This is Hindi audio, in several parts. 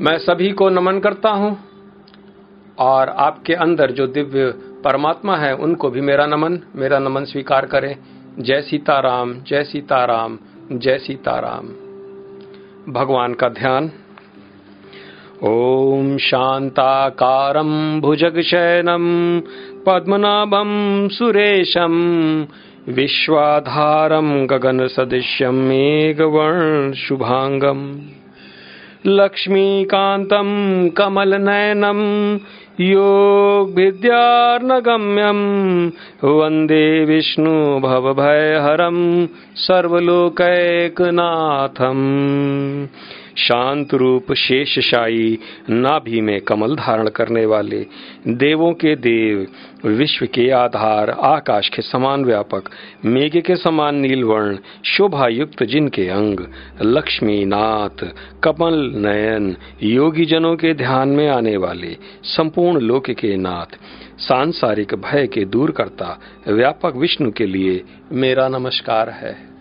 मैं सभी को नमन करता हूँ, और आपके अंदर जो दिव्य परमात्मा है, उनको भी मेरा नमन मेरा नमन स्वीकार करें। जय सीताराम जय सीताराम जय सीताराम। भगवान का ध्यान। ओम शांताकारम भुजग ॐ शान्ताकारं भुजगशयनं पद्मनाभं सुरेशं विश्वाधारं गगनसदृश्यं मेघवर्णशुभाङ्गम्। लक्ष्मीकान्तं कमलनयनं योगविद्यार्नगम्यं वंदे विष्णु भवभयहरं सर्वलोकैकनाथम् शांत रूप शेषशाही नाभि में कमल धारण करने वाले देवों के देव, विश्व के आधार, आकाश के समान व्यापक, मेघ के समान नीलवर्ण शोभा युक्त जिनके अंग लक्ष्मी नाथ कमल नयन योगी जनों के ध्यान में आने वाले, संपूर्ण लोक के नाथ, सांसारिक भय के दूर करता व्यापक विष्णु के लिए मेरा नमस्कार है।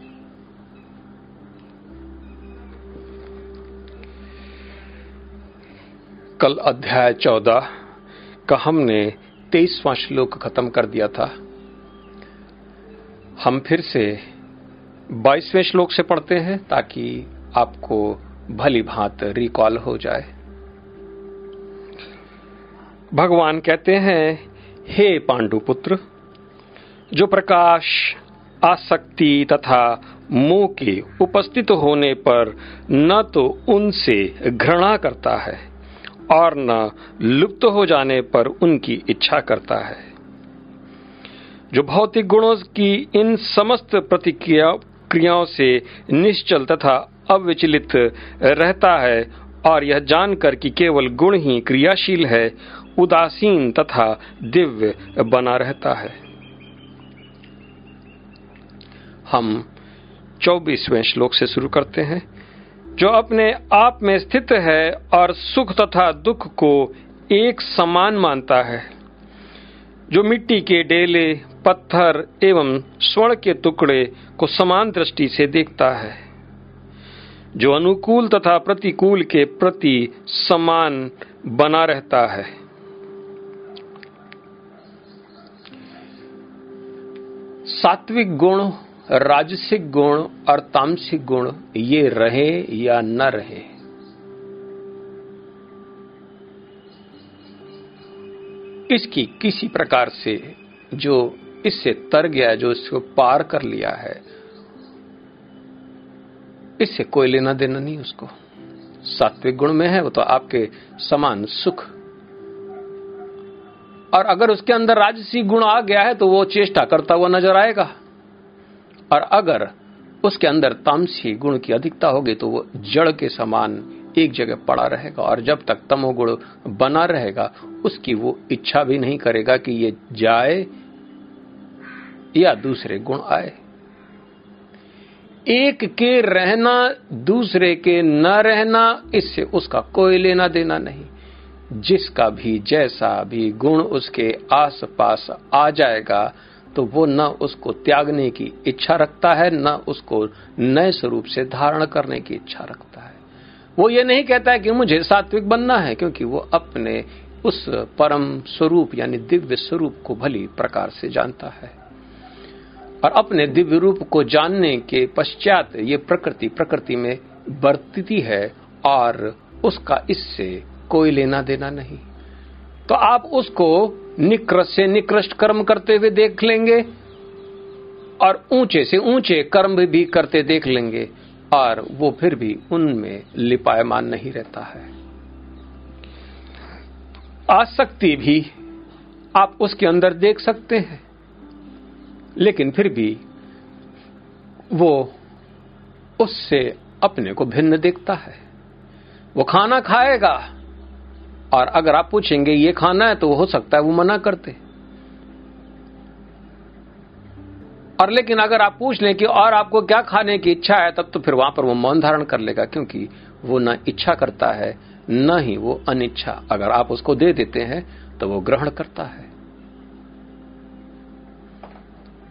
कल अध्याय चौदह का हमने तेईसवां श्लोक खत्म कर दिया था। हम फिर से बाईसवें श्लोक से पढ़ते हैं ताकि आपको भली भांत रिकॉल हो जाए। भगवान कहते हैं, हे पांडुपुत्र, जो प्रकाश, आसक्ति तथा मोह के उपस्थित होने पर न तो उनसे घृणा करता है। और न लुप्त हो जाने पर उनकी इच्छा करता है। जो भौतिक गुणों की इन समस्त प्रतिक्रिया, क्रियाओं से निश्चल तथा अविचलित रहता है और यह जानकर कि केवल गुण ही क्रियाशील है, उदासीन तथा दिव्य बना रहता है। हम चौबीसवें श्लोक से शुरू करते हैं। जो अपने आप में स्थित है और सुख तथा दुख को एक समान मानता है। जो मिट्टी के डेले, पत्थर एवं स्वर्ण के टुकड़े को समान दृष्टि से देखता है, जो अनुकूल तथा प्रतिकूल के प्रति समान बना रहता है। सात्विक गुण राजसिक गुण और तामसिक गुण ये रहे या न रहे? इसकी किसी प्रकार से जो इससे तर गया, जो इसको पार कर लिया है, इससे कोई लेना देना नहीं उसको। सात्विक गुण में है, वो तो आपके समान सुख। और अगर उसके अंदर राजसी गुण आ गया है तो वो चेष्टा करता हुआ नज़र आएगा। और अगर उसके अंदर तामसी गुण की अधिकता होगी तो वो जड़ के समान एक जगह पड़ा रहेगा और जब तक तमोगुण बना रहेगा, उसकी वो इच्छा भी नहीं करेगा कि ये जाए या दूसरे गुण आए। एक के रहना, दूसरे के न रहना, इससे उसका कोई लेना देना नहीं। जिसका भी जैसा भी गुण उसके आस पास आ जाएगा तो वो न उसको त्यागने की इच्छा रखता है, न उसको नए स्वरूप से धारण करने की इच्छा रखता है। वो ये नहीं कहता है कि मुझे सात्विक बनना है, क्योंकि वो अपने उस परम स्वरूप, यानी दिव्य स्वरूप को भली प्रकार से जानता है। और अपने दिव्य रूप को जानने के पश्चात ये प्रकृति प्रकृति में बरतती है, और उसका इससे कोई लेना देना नहीं। तो आप उसको निकृष्ट से निकृष्ट कर्म करते हुए देख लेंगे और ऊँचे से ऊँचे कर्म भी करते देख लेंगे, और वो फिर भी उनमें लिपायमान नहीं रहता है। आसक्ति भी आप उसके अंदर देख सकते हैं, लेकिन फिर भी वो उससे अपने को भिन्न देखता है। वो खाना खाएगा और अगर आप पूछेंगे, ये खाना है? तो हो सकता है वो मना करते। और लेकिन अगर आप पूछ लें कि और आपको क्या खाने की इच्छा है, तब तो फिर वहाँ पर वो मौन धारण कर लेगा, क्योंकि वो न इच्छा करता है, न ही वो अनिच्छा। अगर आप उसको दे देते हैं तो वो ग्रहण करता है।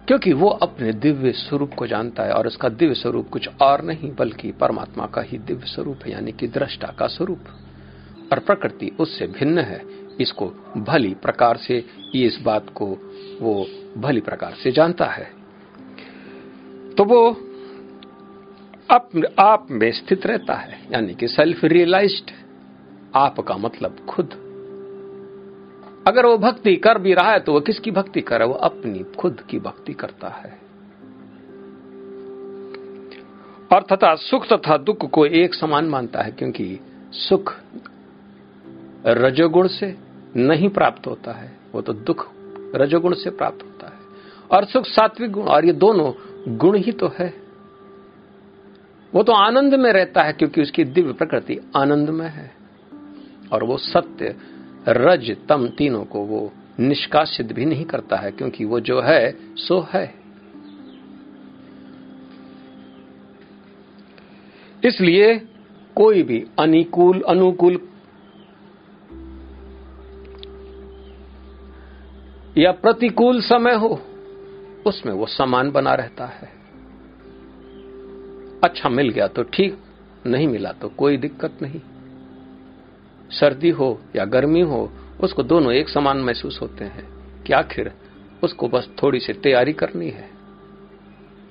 क्योंकि वो अपने दिव्य स्वरूप को जानता है, और उसका दिव्य स्वरूप कुछ और नहीं, बल्कि परमात्मा का ही दिव्य स्वरूप है, यानी कि दृष्टा का स्वरूप। और प्रकृति उससे भिन्न है। इसको भली प्रकार से, इस बात को वो भली प्रकार से जानता है। तो वो अपने आप में स्थित रहता है, यानी कि सेल्फ रियलाइज्ड आप का मतलब खुद। अगर वो भक्ति कर भी रहा है तो वो किसकी भक्ति कर वो अपनी खुद की भक्ति करता है। और तथा सुख तथा दुख को एक समान मानता है, क्योंकि सुख रजोगुण से नहीं प्राप्त होता है। वो तो दुख रजोगुण से प्राप्त होता है। और सुख सात्विक गुण, और ये दोनों गुण ही तो है। वो तो आनंद में रहता है, क्योंकि उसकी दिव्य प्रकृति आनंद में है। और वो सत्य, रज, तम तीनों को वो निष्कासित भी नहीं करता है, क्योंकि वो जो है, सो है। इसलिए कोई भी अनुकूल अनुकूल या प्रतिकूल समय हो उसमें वो समान बना रहता है। अच्छा मिल गया तो ठीक नहीं मिला तो कोई दिक्कत नहीं। सर्दी हो या गर्मी हो उसको दोनों एक समान महसूस होते हैं कि आखिर उसको बस थोड़ी सी तैयारी करनी है।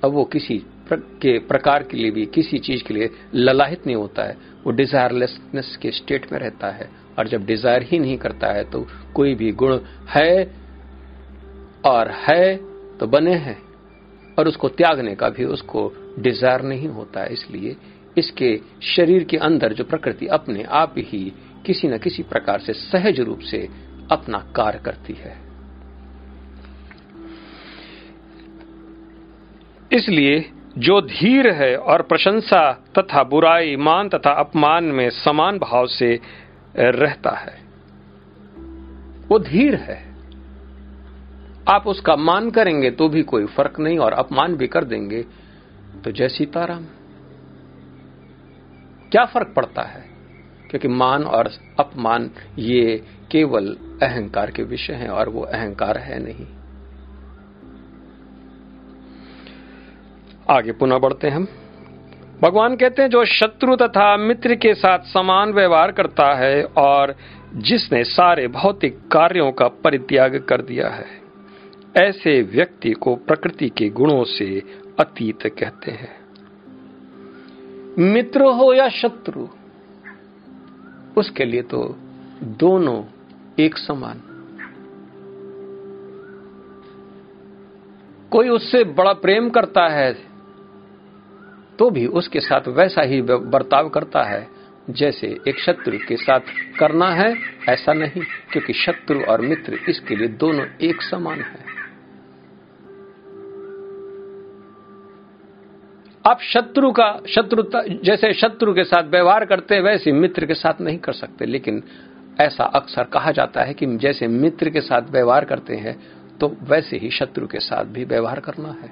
अब वो किसी प्र, के प्रकार के लिए भी किसी चीज़ के लिए ललाहित नहीं होता है। वो डिजायरलेसनेस के स्टेट में रहता है और जब डिज़ायर ही नहीं करता है तो कोई भी गुण है और है तो बने हैं, और उसको त्यागने का भी उसको डिज़ायर नहीं होता है इसलिए इसके शरीर के अंदर जो प्रकृति अपने आप ही किसी न किसी प्रकार से सहज रूप से अपना कार्य करती है। इसलिए जो धीर है और प्रशंसा तथा बुराई मान तथा अपमान में समान भाव से रहता है, वो धीर है। आप उसका मान करेंगे तो भी कोई फ़र्क नहीं और अपमान भी कर देंगे। तो जय सीताराम। क्या फ़र्क पड़ता है? क्योंकि मान और अपमान ये केवल अहंकार के विषय हैं और वो अहंकार है नहीं। आगे पुनः बढ़ते हैं हम। भगवान कहते हैं, जो शत्रु तथा मित्र के साथ समान व्यवहार करता है और जिसने सारे भौतिक कार्यों का परित्याग कर दिया है ऐसे व्यक्ति को प्रकृति के गुणों से अतीत कहते हैं। मित्र हो या शत्रु, उसके लिए तो दोनों एक समान। कोई उससे बड़ा प्रेम करता है तो भी उसके साथ वैसा ही बर्ताव करता है, जैसे एक शत्रु के साथ करना है, ऐसा नहीं, क्योंकि शत्रु और मित्र इसके लिए दोनों एक समान है। आप शत्रु का शत्रु जैसे शत्रु के साथ व्यवहार करते हैं, वैसे मित्र के साथ नहीं कर सकते। लेकिन ऐसा अक्सर कहा जाता है कि जैसे मित्र के साथ व्यवहार करते हैं तो वैसे ही शत्रु के साथ भी व्यवहार करना है।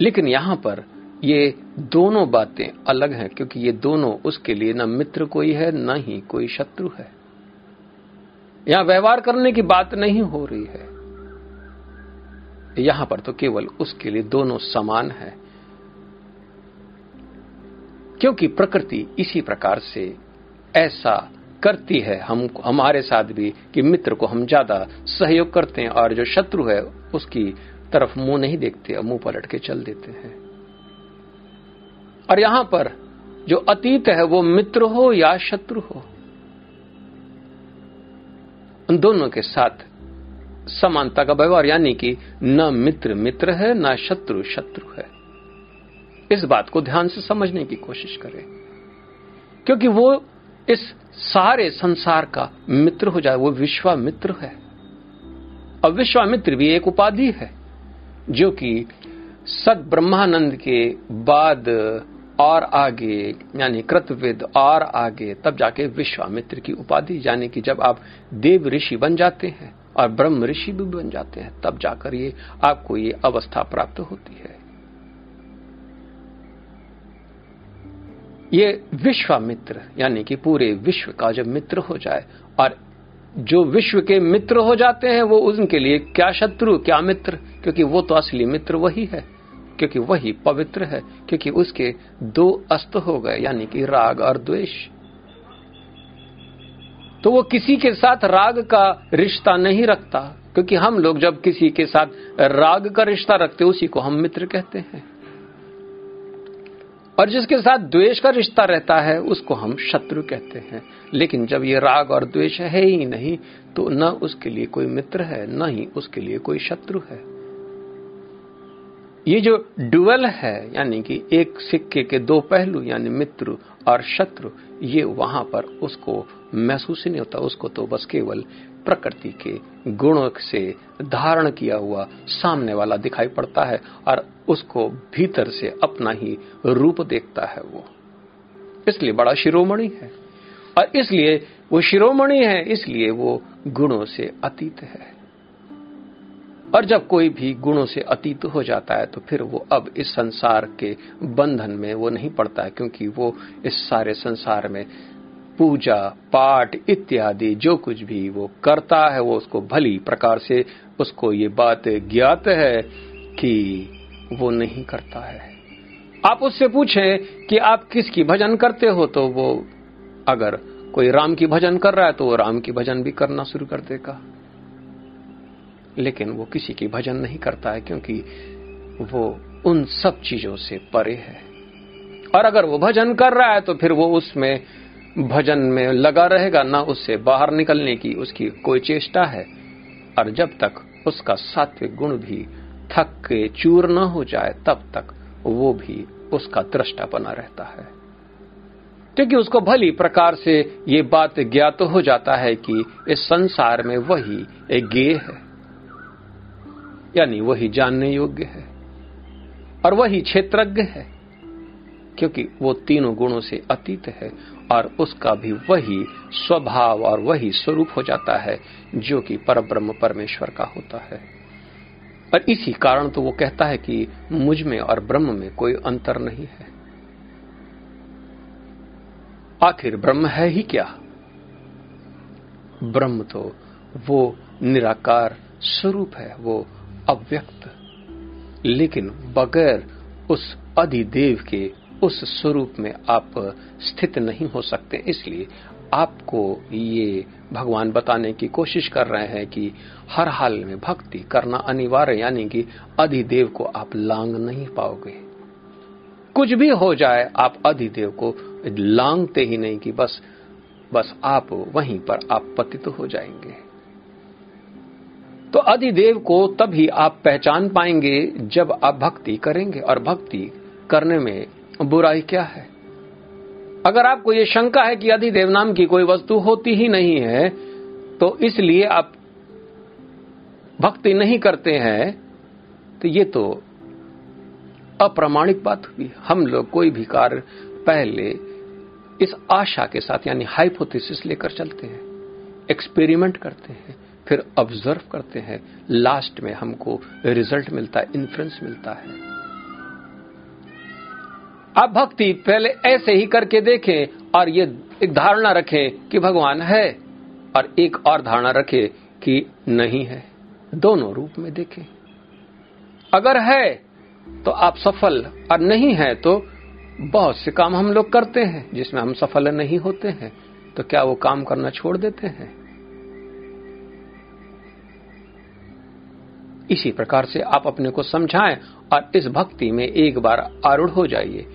लेकिन यहाँ पर ये दोनों बातें अलग हैं, क्योंकि ये दोनों उसके लिए न मित्र कोई है, न ही कोई शत्रु है। यहाँ व्यवहार करने की बात नहीं हो रही है। यहाँ पर तो केवल उसके लिए दोनों समान है। क्योंकि प्रकृति इसी प्रकार से ऐसा करती है हम हमारे साथ भी कि मित्र को हम ज़्यादा सहयोग करते हैं और जो शत्रु है उसकी तरफ़ मुँह नहीं देखते मुँह पलट के चल देते हैं। और यहाँ पर जो अतीत है वो मित्र हो या शत्रु हो, उन दोनों के साथ समानता का व्यवहार, यानी कि न मित्र मित्र है, न शत्रु शत्रु है। इस बात को ध्यान से समझने की कोशिश करें। क्योंकि वो इस सारे संसार का मित्र हो जाए, वो विश्वामित्र है। और विश्वामित्र भी एक उपाधि है, जो कि सद ब्रह्मानंद के बाद और आगे, यानी कृतविद और आगे, तब जाके विश्वामित्र की उपाधि, यानी कि जब आप देव ऋषि बन जाते हैं और ब्रह्म ऋषि भी बन जाते हैं, तब जाकर ये आपको ये अवस्था प्राप्त होती है। ये विश्वामित्र, यानी कि पूरे विश्व का जब मित्र हो जाए, और जो विश्व के मित्र हो जाते हैं, वो उनके लिए क्या शत्रु, क्या मित्र? क्योंकि वो तो असली मित्र वही है, क्योंकि वही पवित्र है, क्योंकि उसके दो अस्त हो गए, यानी कि राग और द्वेष। तो वो किसी के साथ राग का रिश्ता नहीं रखता, क्योंकि हम लोग जब किसी के साथ राग का रिश्ता रखते उसी को हम मित्र कहते हैं। और जिसके साथ द्वेष का रिश्ता रहता है, उसको हम शत्रु कहते हैं। लेकिन जब ये राग और द्वेष है ही नहीं तो न उसके लिए कोई मित्र है, न ही उसके लिए कोई शत्रु है। ये जो डुअल है, यानी कि एक सिक्के के दो पहलू, यानी मित्र और शत्रु, ये वहाँ पर उसको महसूस ही नहीं होता। उसको तो बस केवल प्रकृति के गुणों से धारण किया हुआ सामने वाला दिखाई पड़ता है और उसको भीतर से अपना ही रूप देखता है वो। इसलिए बड़ा शिरोमणि है। और इसलिए वो शिरोमणि है, इसलिए वो गुणों से अतीत है। और जब कोई भी गुणों से अतीत हो जाता है तो फिर वो अब इस संसार के बंधन में वो नहीं पड़ता है, क्योंकि वो इस सारे संसार में पूजा, पाठ इत्यादि, जो कुछ भी वो करता है, वो उसको भली प्रकार से उसको ये बात ज्ञात है कि वो नहीं करता है। आप उससे पूछें कि आप किसकी भजन करते हो तो वो अगर कोई राम की भजन कर रहा है तो वो राम की भजन भी करना शुरू कर देगा। लेकिन वो किसी की भजन नहीं करता है, क्योंकि वो उन सब चीज़ों से परे है। और अगर वो भजन कर रहा है तो फिर वो उसमें भजन में लगा रहेगा, ना उससे बाहर निकलने की उसकी कोई चेष्टा है। और जब तक उसका सात्विक गुण भी थक के चूर न हो जाए, तब तक वो भी उसका दृष्टा बना रहता है। क्योंकि उसको भली प्रकार से ये बात ज्ञात हो जाता है कि इस संसार में वही एक गे है, यानी वही जानने योग्य है, और वही क्षेत्रज्ञ है, क्योंकि वो तीनों गुणों से अतीत है। और उसका भी वही स्वभाव और वही स्वरूप हो जाता है, जो कि परब्रह्म परमेश्वर का होता है। और इसी कारण तो वो कहता है कि मुझमें और ब्रह्म में कोई अंतर नहीं है। आखिर ब्रह्म है ही क्या? ब्रह्म तो वो निराकार स्वरूप है, वो अव्यक्त। लेकिन बगैर उस अधिदेव के उस स्वरूप में आप स्थित नहीं हो सकते। इसलिए आपको ये भगवान बताने की कोशिश कर रहे हैं कि हर हाल में भक्ति करना अनिवार्य, यानी कि अधिदेव को आप लांग नहीं पाओगे। कुछ भी हो जाए, आप अधिदेव को लांगते ही नहीं कि बस बस आप वहीं पर आप पतित हो जाएँगे। तो अधिदेव को तभी आप पहचान पाएँगे जब आप भक्ति करेंगे, और भक्ति करने में बुराई क्या है? अगर आपको ये शंका है कि अधिदेव नाम की कोई वस्तु होती ही नहीं है तो इसलिए आप भक्ति नहीं करते हैं तो ये तो अप्रामाणिक बात हुई। हम लोग कोई भी कार्य पहले इस आशा के साथ, यानी हाइपोथेसिस लेकर चलते हैं एक्सपेरिमेंट करते हैं, फिर ऑब्ज़र्व करते हैं। लास्ट में हमको रिज़ल्ट मिलता है इन्फ्लुएंस मिलता है। आप भक्ति पहले ऐसे ही करके देखें और ये एक धारणा रखें कि भगवान है और एक और धारणा रखें कि नहीं है। दोनों रूप में देखें। अगर है तो आप सफल और नहीं है तो बहुत से काम हम लोग करते हैं, जिसमें हम सफल नहीं होते हैं तो क्या वो काम करना छोड़ देते हैं? इसी प्रकार से आप अपने को समझाएँ और इस भक्ति में एक बार आरूढ़ हो जाइए।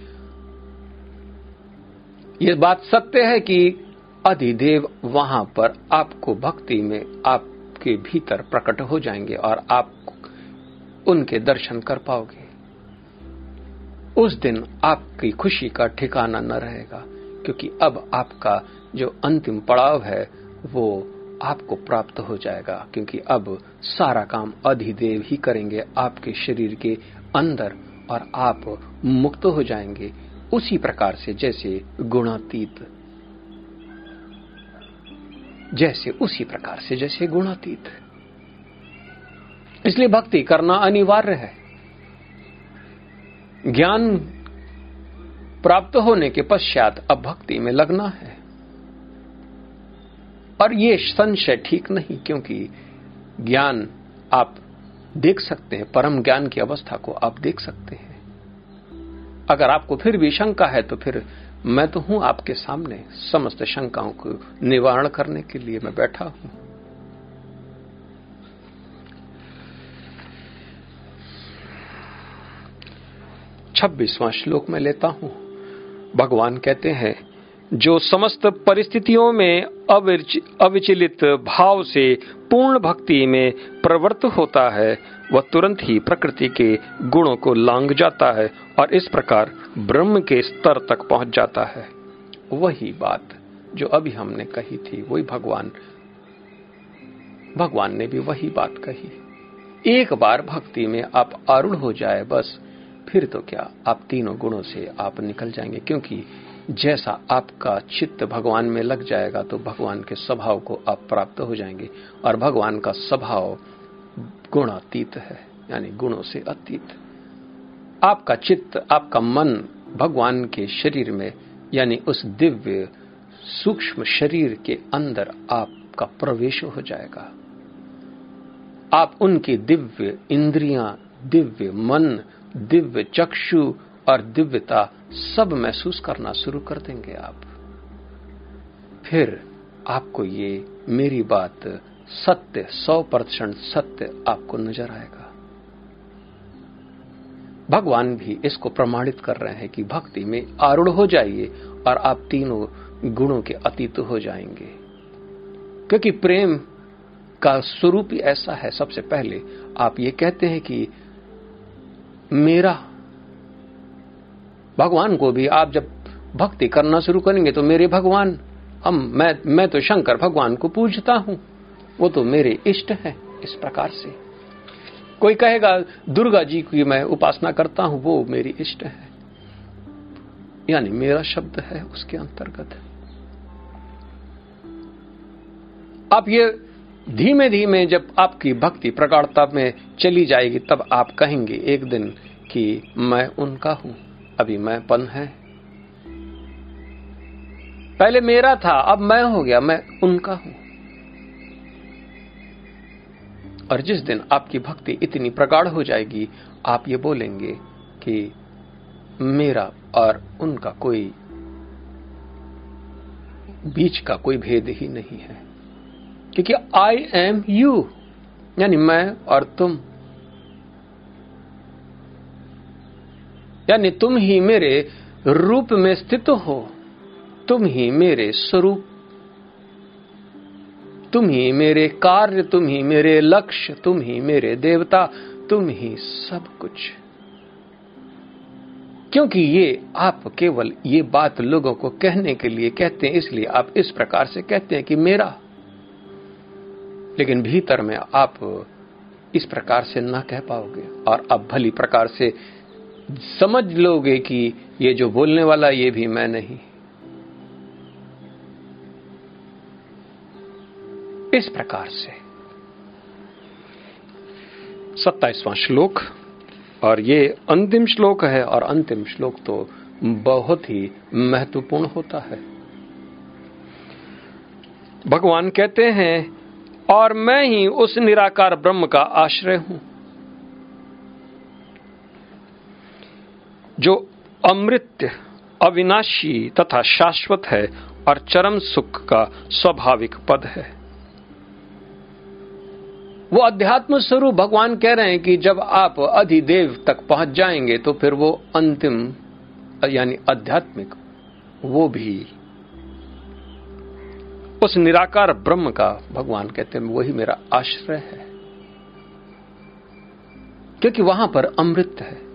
ये बात सत्य है कि अधिदेव वहाँ पर आपको भक्ति में आपके भीतर प्रकट हो जाएँगे और आप उनके दर्शन कर पाओगे। उस दिन आपकी खुशी का ठिकाना न रहेगा, क्योंकि अब आपका जो अंतिम पड़ाव है, वो आपको प्राप्त हो जाएगा, क्योंकि अब सारा काम अधिदेव ही करेंगे, आपके शरीर के अंदर और आप मुक्त हो जाएँगे। उसी प्रकार से जैसे गुणातीत। जैसे उसी प्रकार से जैसे गुणातीत। इसलिए भक्ति करना अनिवार्य है। ज्ञान प्राप्त होने के पश्चात अब भक्ति में लगना है। और ये संशय ठीक नहीं, क्योंकि ज्ञान आप देख सकते हैं, परम ज्ञान की अवस्था को आप देख सकते हैं। अगर आपको फिर भी शंका है तो फिर मैं तो हूँ आपके सामने। समस्त शंकाओं को निवारण करने के लिए मैं बैठा हूँ। छब्बीसवां श्लोक में लेता हूँ। भगवान कहते हैं जो समस्त परिस्थितियों में अविचलित भाव से पूर्ण भक्ति में प्रवृत्त होता है, वह तुरंत ही प्रकृति के गुणों को लांग जाता है और इस प्रकार ब्रह्म के स्तर तक पहुँच जाता है। वही बात जो अभी हमने कही थी, वही भगवान भगवान ने भी वही बात कही। एक बार भक्ति में आप आरूढ़ हो जाए बस, फिर तो क्या आप तीनों गुणों से आप निकल जाएँगे, क्योंकि जैसा आपका चित्त भगवान में लग जाएगा तो भगवान के स्वभाव को आप प्राप्त हो जाएँगे। और भगवान का स्वभाव गुणातीत है, यानी गुणों से अतीत। आपका चित्त, आपका मन भगवान के शरीर में, यानी उस दिव्य, सूक्ष्म शरीर के अंदर आपका प्रवेश हो जाएगा। आप उनकी दिव्य इंद्रियाँ, दिव्य मन, दिव्य चक्षु और दिव्यता सब महसूस करना शुरू कर देंगे आप। फिर आपको ये मेरी बात सत्य, सौ प्रतिशत सत्य आपको नज़र आएगा। भगवान भी इसको प्रमाणित कर रहे हैं कि भक्ति में आरूढ़ हो जाइए और आप तीनों गुणों के अतीत हो जाएँगे। क्योंकि प्रेम का स्वरूप ही ऐसा है, सबसे पहले आप ये कहते हैं कि मेरा भगवान को भी आप जब भक्ति करना शुरू करेंगे तो मेरे भगवान, हम, मैं मैं तो शंकर भगवान को पूजता हूँ। वो तो मेरे इष्ट है इस प्रकार से। कोई कहेगा, दुर्गा जी की मैं उपासना करता हूँ, वो मेरी इष्ट है। यानी मेरा शब्द है, उसके अंतर्गत आप ये धीमे धीमे जब आपकी भक्ति प्रगाढ़ता में चली जाएगी, तब आप कहेंगे, एक दिन कि मैं उनका हूँ। अभी मैं पन है। पहले मेरा था, अब मैं हो गया, मैं उनका हूँ। और जिस दिन आपकी भक्ति इतनी प्रगाढ़ हो जाएगी, आप ये बोलेंगे कि मेरा और उनका कोई बीच का कोई भेद ही नहीं है। क्योंकि आई एम यू यानी मैं और तुम। यानी तुम ही मेरे रूप में स्थित हो। तुम ही मेरे स्वरूप। तुम ही मेरे कार्य, तुम ही मेरे लक्ष्य, तुम ही मेरे देवता, तुम ही सब कुछ। क्योंकि ये आप केवल ये बात लोगों को कहने के लिए कहते हैं, इसलिए आप इस प्रकार से कहते हैं कि मेरा। लेकिन भीतर में आप इस प्रकार से ना कह पाओगे, और अब भली प्रकार से समझ लोगे कि ये जो बोलने वाला, ये भी मैं नहीं। इस प्रकार से। सत्ताईसवां श्लोक, और ये अंतिम श्लोक है, और अंतिम श्लोक तो बहुत ही महत्वपूर्ण होता है। भगवान कहते हैं, और मैं ही उस निराकार ब्रह्म का आश्रय हूँ। जो अमृत, अविनाशी तथा शाश्वत है और चरम सुख का स्वाभाविक पद है। वो अध्यात्म स्वरूप भगवान कह रहे हैं कि जब आप अधिदेव तक पहुँच जाएँगे तो फिर वो अंतिम, यानी आध्यात्मिक, वो भी उस निराकार ब्रह्म का भगवान कहते हैं, वही मेरा आश्रय है। क्योंकि वहाँ पर अमृत है।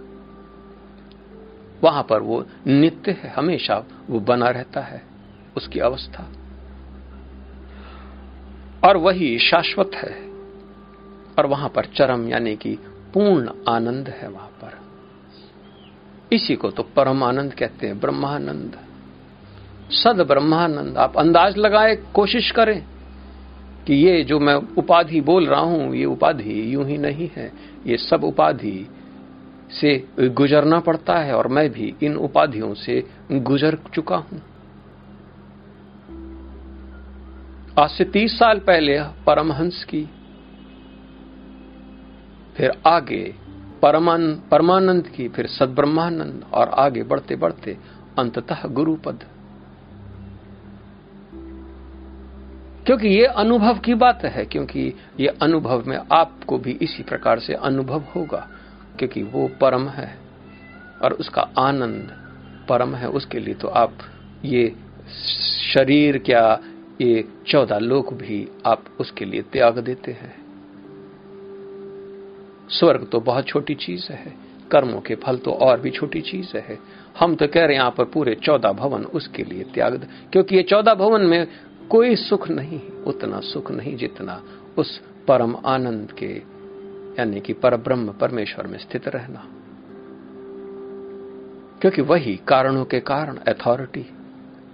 वहाँ पर वो नित्य है, हमेशा वो बना रहता है, उसकी अवस्था। और वही शाश्वत है, और वहाँ पर चरम यानी कि पूर्ण आनंद है वहाँ पर। इसी को तो परम आनंद कहते हैं, ब्रह्मानंद। सद ब्रह्मानंद, आप अंदाज लगाए, कोशिश करें कि ये जो मैं उपाधि बोल रहा हूँ, ये उपाधि यूँ ही नहीं है, ये सब उपाधि से गुजरना पड़ता है और मैं भी इन उपाधियों से गुजर चुका हूँ। आज से तीस साल पहले परमहंस की। फिर आगे परमान, परमानंद की, फिर सदब्रह्मानंद और आगे बढ़ते बढ़ते अंततः गुरुपद। क्योंकि ये अनुभव की बात है, क्योंकि ये अनुभव में आपको भी इसी प्रकार से अनुभव होगा। क्योंकि वो परम है और उसका आनंद परम है, उसके लिए तो आप ये शरीर क्या ये चौदह लोक भी आप उसके लिए त्याग देते हैं। स्वर्ग तो बहुत छोटी चीज़ है, कर्मों के फल तो और भी छोटी चीज़ है। हम तो कह रहे हैं यहाँ पर पूरे चौदह भवन उसके लिए त्याग क्योंकि ये चौदह भवन में कोई सुख नहीं, उतना सुख नहीं जितना उस परम आनंद के यानी कि पर ब्रह्म परमेश्वर में स्थित रहना। क्योंकि वही कारणों के कारण अथॉरिटी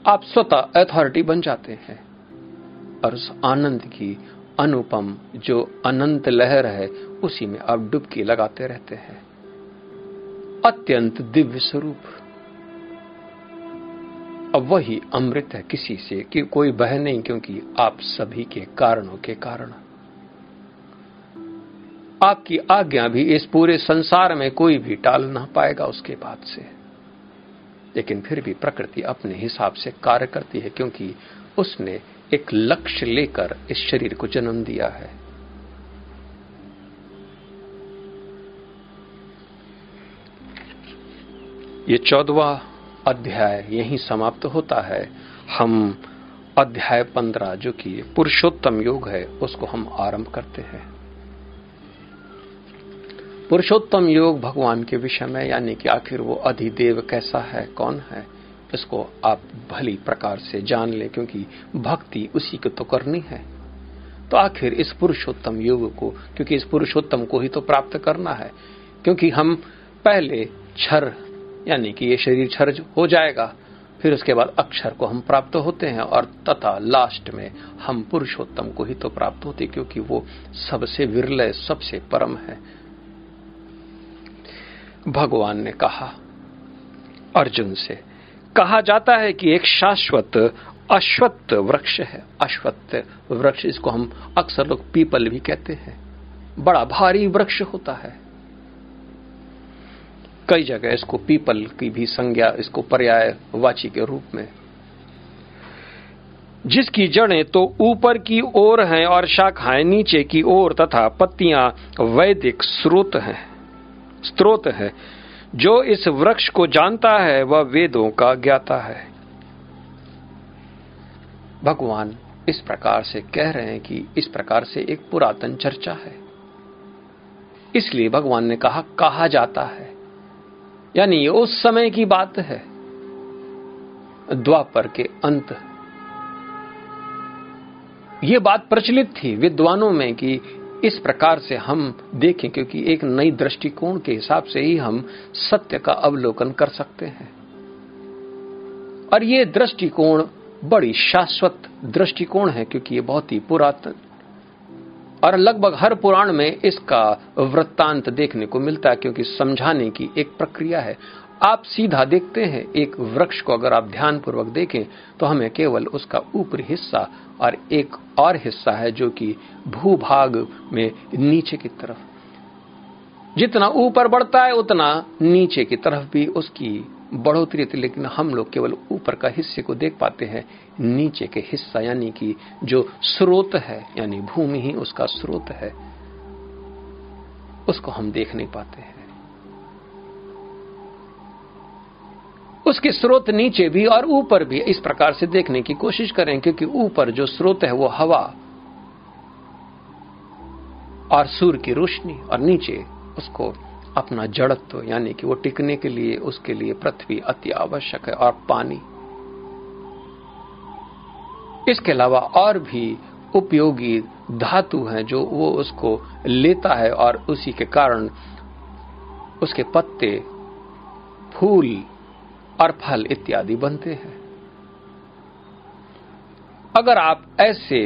आप स्वतः अथॉरिटी बन जाते हैं। और उस आनंद की अनुपम जो अनंत लहर है, उसी में आप डुबकी लगाते रहते हैं। अत्यंत दिव्य स्वरूप। अब वही अमृत है किसी से कि कोई बह नहीं, क्योंकि आप सभी के कारणों के कारण। आपकी आज्ञा भी इस पूरे संसार में कोई भी टाल ना पाएगा उसके बाद से। लेकिन फिर भी प्रकृति अपने हिसाब से कार्य करती है, क्योंकि उसने एक लक्ष्य लेकर इस शरीर को जन्म दिया है। ये चौदवा अध्याय यहीं समाप्त होता है। हम अध्याय पंद्रह, जो कि पुरुषोत्तम योग है, उसको हम आरंभ करते हैं। पुरुषोत्तम योग भगवान के विषय में, यानी कि आखिर वो अधिदेव कैसा है, कौन है, इसको आप भली प्रकार से जान ले, क्योंकि भक्ति उसी को तो करनी है। तो आखिर इस पुरुषोत्तम योग को, क्योंकि इस पुरुषोत्तम को ही तो प्राप्त करना है, क्योंकि हम पहले क्षर, यानी कि ये शरीर क्षर हो जाएगा, फिर उसके बाद अक्षर को हम प्राप्त होते हैं, और तथा लास्ट में हम पुरुषोत्तम को ही तो प्राप्त होते क्योंकि वो सबसे विरलय सबसे परम है। भगवान ने कहा। अर्जुन से कहा जाता है कि एक शाश्वत, अश्वत्थ वृक्ष है। अश्वत्थ वृक्ष इसको हम अक्सर लोग पीपल भी कहते हैं। बड़ा भारी वृक्ष होता है। कई जगह इसको पीपल की भी संज्ञा, इसको पर्याय वाची के रूप में। जिसकी जड़ें तो ऊपर की ओर हैं और शाखाएँ नीचे की ओर तथा पत्तियाँ वैदिक स्रोत हैं। स्त्रोत है। जो इस वृक्ष को जानता है, वह वेदों का ज्ञाता है। भगवान इस प्रकार से कह रहे हैं कि इस प्रकार से एक पुरातन चर्चा है। इसलिए भगवान ने कहा कहा जाता है। यानी उस समय की बात है। द्वापर के अंत। ये बात प्रचलित थी विद्वानों में कि इस प्रकार से हम देखें, क्योंकि एक नई दृष्टिकोण के हिसाब से ही हम सत्य का अवलोकन कर सकते हैं। और ये दृष्टिकोण बड़ी शाश्वत दृष्टिकोण है, क्योंकि ये बहुत ही पुरातन। और लगभग हर पुराण में इसका वृत्तांत देखने को मिलता है, क्योंकि समझाने की एक प्रक्रिया है। आप सीधा देखते हैं, एक वृक्ष को अगर आप ध्यान पूर्वक देखें तो हमें केवल उसका ऊपरी हिस्सा और एक और हिस्सा है जो कि भूभाग में नीचे की तरफ़। जितना ऊपर बढ़ता है, उतना नीचे की तरफ़ भी उसकी बढ़ोतरी थी लेकिन हम लोग केवल ऊपर का हिस्से को देख पाते हैं। नीचे के हिस्सा यानी कि जो स्रोत है, यानी भूमि ही उसका स्रोत है, उसको हम देख नहीं पाते हैं। उसके स्रोत नीचे भी और ऊपर भी। इस प्रकार से देखने की कोशिश करें, क्योंकि ऊपर जो स्रोत है वो हवा और सूर्य की रोशनी और नीचे उसको अपना जड़त्व, यानी कि वो टिकने के लिए, उसके लिए पृथ्वी अति आवश्यक है और पानी। इसके अलावा और भी उपयोगी धातु हैं जो वो उसको लेता है और उसी के कारण उसके पत्ते, फूल और फल इत्यादि बनते हैं। अगर आप ऐसे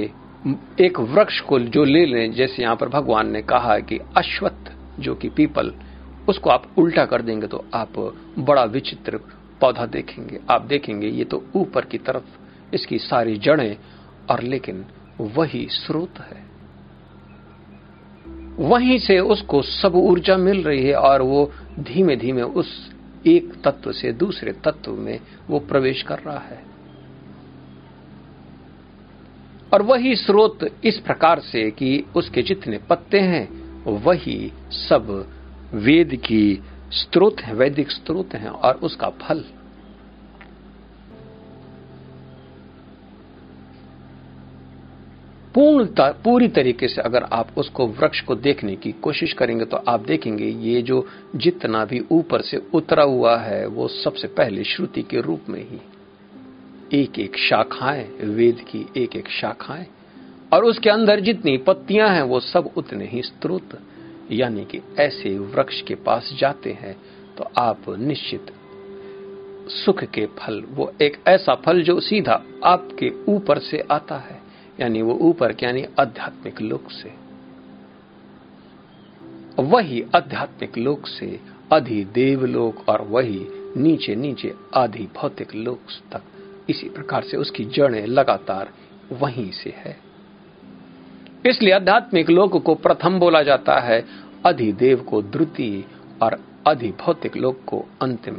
एक वृक्ष को जो ले लें, जैसे यहाँ पर भगवान ने कहा कि अश्वत्थ, जो कि पीपल, उसको आप उल्टा कर देंगे तो आप बड़ा विचित्र पौधा देखेंगे। आप देखेंगे ये तो ऊपर की तरफ़ इसकी सारी जड़ें, और लेकिन वही स्रोत है। वहीं से उसको सब ऊर्जा मिल रही है, और वो धीमे धीमे उस एक तत्व से दूसरे तत्व में वो प्रवेश कर रहा है। और वही स्रोत इस प्रकार से कि उसके जितने पत्ते हैं, वही सब वेद की स्त्रोत है, वैदिक स्त्रोत हैं और उसका फल पूर्ण पूरी तरीके से अगर आप उसको वृक्ष को देखने की कोशिश करेंगे तो आप देखेंगे ये जो जितना भी ऊपर से उतरा हुआ है, वो सबसे पहले श्रुति के रूप में ही। एक एक शाखाएँ, वेद की एक एक शाखाएँ, और उसके अंदर जितनी पत्तियाँ हैं, वो सब उतने ही स्त्रोत यानी कि ऐसे वृक्ष के पास जाते हैं तो आप निश्चित सुख के फल, वो एक ऐसा फल जो सीधा आपके ऊपर से आता है। यानी वो ऊपर यानी आध्यात्मिक लोक से। वही आध्यात्मिक लोक से अधि देवलोक और वही नीचे नीचे आधि भौतिक लोक तक। इसी प्रकार से उसकी जड़ें लगातार वहीं से है। इसलिए आध्यात्मिक लोक को प्रथम बोला जाता है अधिदेव को द्वितीय और अधिभौतिक लोक को अंतिम।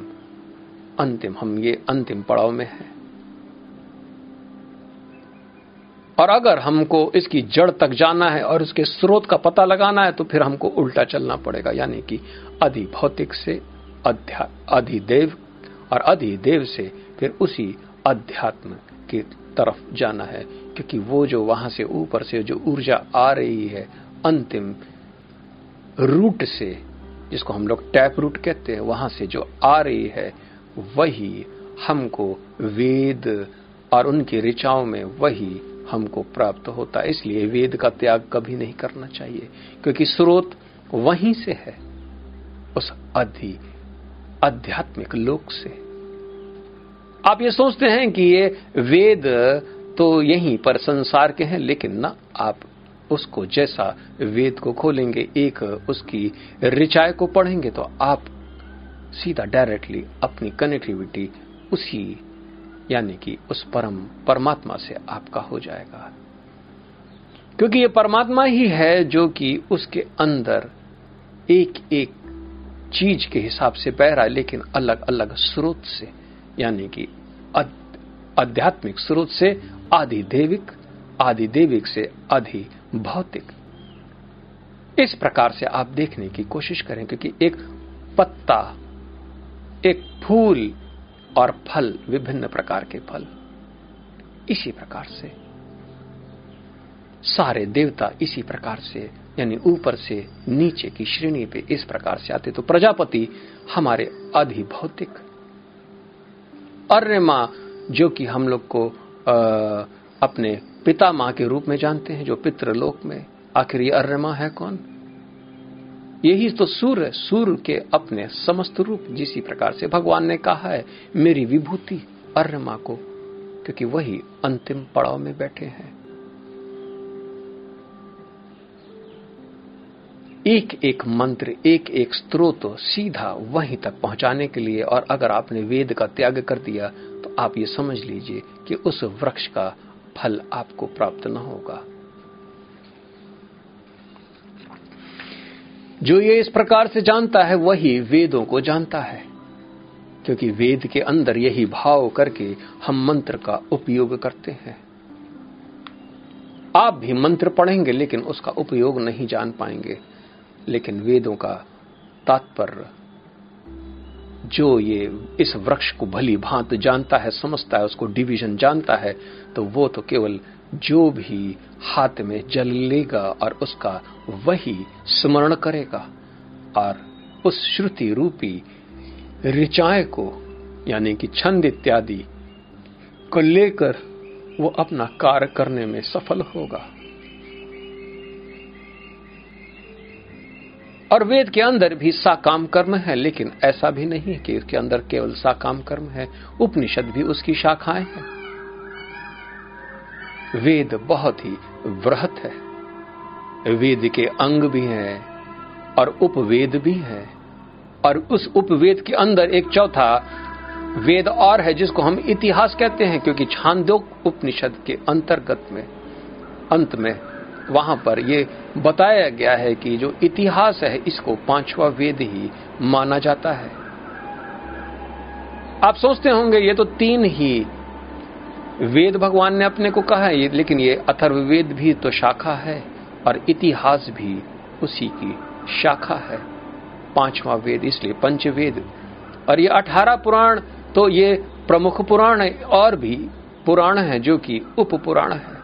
अंतिम, हम ये अंतिम पड़ाव में है। और अगर हमको इसकी जड़ तक जाना है और उसके स्रोत का पता लगाना है तो फिर हमको उल्टा चलना पड़ेगा, यानी कि अधिभौतिक से अधिदेव और अधिदेव से फिर उसी अध्यात्म की तरफ़ जाना है, क्योंकि वो जो वहाँ से ऊपर से जो ऊर्जा आ रही है, अंतिम रूट से, जिसको हम लोग टैप रूट कहते हैं, वहाँ से जो आ रही है, वही हमको वेद और उनकी ऋचाओं में वही हमको प्राप्त होता है। इसलिए वेद का त्याग कभी नहीं करना चाहिए, क्योंकि स्रोत वहीं से है, उस अधि, आध्यात्मिक लोक से। आप ये सोचते हैं कि ये वेद तो यहीं पर संसार के हैं, लेकिन ना आप उसको जैसा वेद को खोलेंगे, एक उसकी रिचाय को पढ़ेंगे तो आप सीधा डायरेक्टली अपनी कनेक्टिविटी उसी यानी कि उस परम, परमात्मा से आपका हो जाएगा। क्योंकि ये परमात्मा ही है जो कि उसके अंदर एक एक चीज़ के हिसाब से बह रहा है, लेकिन अलग अलग स्रोत से, यानी कि आध्यात्मिक स्रोत से, आदि देविक आदि देविक से आदि भौतिक। इस प्रकार से आप देखने की कोशिश करें, क्योंकि एक पत्ता, एक फूल और फल विभिन्न प्रकार के फल। इसी प्रकार से। सारे देवता इसी प्रकार से यानी ऊपर से नीचे की श्रेणी पे इस प्रकार से आते। तो प्रजापति हमारे अधिभौतिक। अर्य माँ जो कि हम लोग को आ, अपने पिता माँ के रूप में जानते हैं जो पितृलोक में आखिर ये अर्य माँ है कौन? यही तो सूर्य सूर्य के अपने समस्त रूप जिसी प्रकार से भगवान ने कहा है, मेरी विभूति अर्य माँ को, क्योंकि वही अंतिम पड़ाव में बैठे हैं। एक एक मंत्र एक एक स्त्रोत सीधा वहीं तक पहुँचाने के लिए और अगर आपने वेद का त्याग कर दिया तो आप ये समझ लीजिए कि उस वृक्ष का फल आपको प्राप्त न होगा। जो ये इस प्रकार से जानता है, वही वेदों को जानता है। क्योंकि वेद के अंदर यही भाव करके हम मंत्र का उपयोग करते हैं। आप भी मंत्र पढ़ेंगे, लेकिन उसका उपयोग नहीं जान पाएँगे। लेकिन वेदों का तात्पर्य, जो ये इस वृक्ष को भली भांत जानता है, समझता है, उसको डिवीज़न जानता है तो वो तो केवल जो भी हाथ में जल लेगा और उसका वही स्मरण करेगा और उस श्रुति रूपी ऋचाए को, यानी कि छंद इत्यादि को लेकर वो अपना कार्य करने में सफल होगा। और वेद के अंदर भी साकाम कर्म है, लेकिन ऐसा भी नहीं कि उसके अंदर केवल साकाम कर्म है, उपनिषद भी उसकी शाखाएँ हैं। वेद बहुत ही वृहत है। वेद के अंग भी हैं और उपवेद भी है। और उस उपवेद के अंदर एक चौथा वेद और है जिसको हम इतिहास कहते हैं, क्योंकि छांदोक उपनिषद के अंतर्गत में, अंत में वहाँ पर ये बताया गया है कि जो इतिहास है, इसको पांचवा वेद ही माना जाता है। आप सोचते होंगे, ये तो तीन ही वेद भगवान ने अपने को कहा है लेकिन ये अथर्ववेद भी तो शाखा है, और इतिहास भी उसी की शाखा है। पांचवा वेद, इसलिए पंचवेद। और ये अठारह पुराण तो ये प्रमुख पुराण है, और भी पुराण है, जो कि उप पुराण है।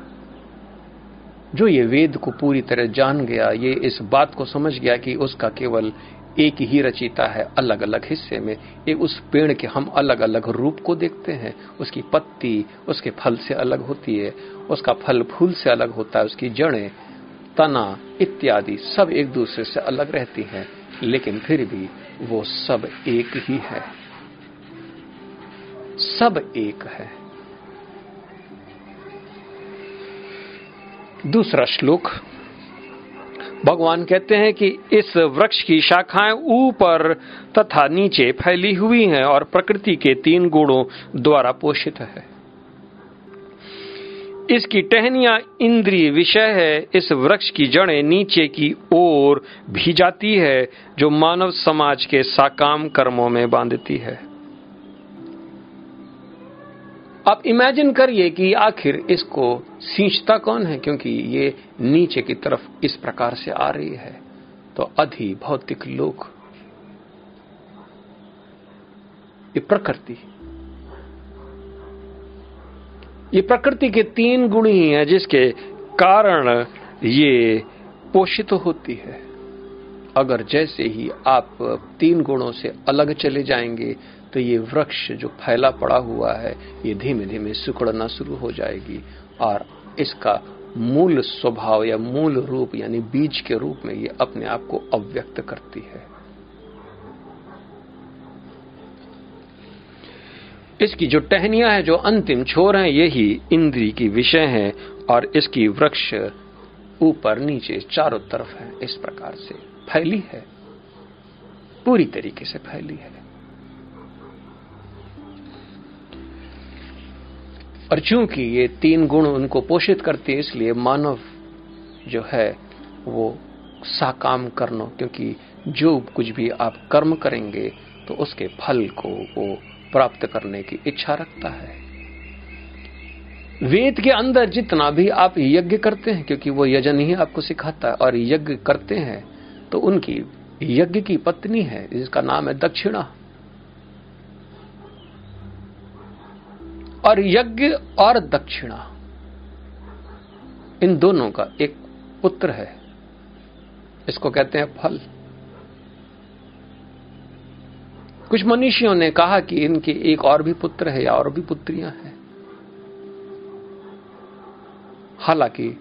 जो ये वेद को पूरी तरह जान गया, ये इस बात को समझ गया कि उसका केवल एक ही रचिता है अलग अलग हिस्से में। एक उस पेड़ के हम अलग अलग रूप को देखते हैं। उसकी पत्ती, उसके फल से अलग होती है। उसका फल फूल से अलग होता है। उसकी जड़ें, तना इत्यादि सब एक दूसरे से अलग रहती हैं। लेकिन फिर भी वो सब एक ही है। सब एक है। दूसरा श्लोक भगवान कहते हैं कि इस वृक्ष की शाखाएँ ऊपर तथा नीचे फैली हुई हैं और प्रकृति के तीन गुणों द्वारा पोषित है। इसकी टहनिया इंद्रिय विषय है। इस वृक्ष की जड़ें नीचे की ओर भी जाती है, जो मानव समाज के साकाम कर्मों में बांधती है। आप इमेजिन करिए कि आखिर इसको सींचता कौन है? क्योंकि ये नीचे की तरफ़ इस प्रकार से आ रही है। तो अधि भौतिक लोक। ये प्रकृति। ये प्रकृति के तीन गुण ही हैं जिसके कारण ये पोषित होती है। अगर जैसे ही आप तीन गुणों से अलग चले जाएँगे तो ये वृक्ष जो फैला पड़ा हुआ है, ये धीमे धीमे सुखड़ना शुरू हो जाएगी। और इसका मूल स्वभाव या मूल रूप, यानी बीज के रूप में ये अपने आप को अव्यक्त करती है। इसकी जो टहनियाँ है, जो अंतिम छोर है, यही इंद्री की विषय है, और इसकी वृक्ष ऊपर नीचे चारों तरफ़ है, इस प्रकार से। फैली है, पूरी तरीके से फैली है। और चूँकि ये तीन गुण उनको पोषित करते हैं, इसलिए मानव जो है, वो साकाम करनो क्योंकि जो कुछ भी आप कर्म करेंगे तो उसके फल को वो प्राप्त करने की इच्छा रखता है। वेद के अंदर जितना भी आप यज्ञ करते हैं, क्योंकि वो यजन ही आपको सिखाता है, और यज्ञ करते हैं तो उनकी यज्ञ की पत्नी है, जिसका नाम है दक्षिणा। और यज्ञ और दक्षिणा, इन दोनों का एक पुत्र है। इसको कहते हैं फल। कुछ मनुष्यों ने कहा कि इनके एक और भी पुत्र है या और भी पुत्रियाँ हैं। हालाँकि,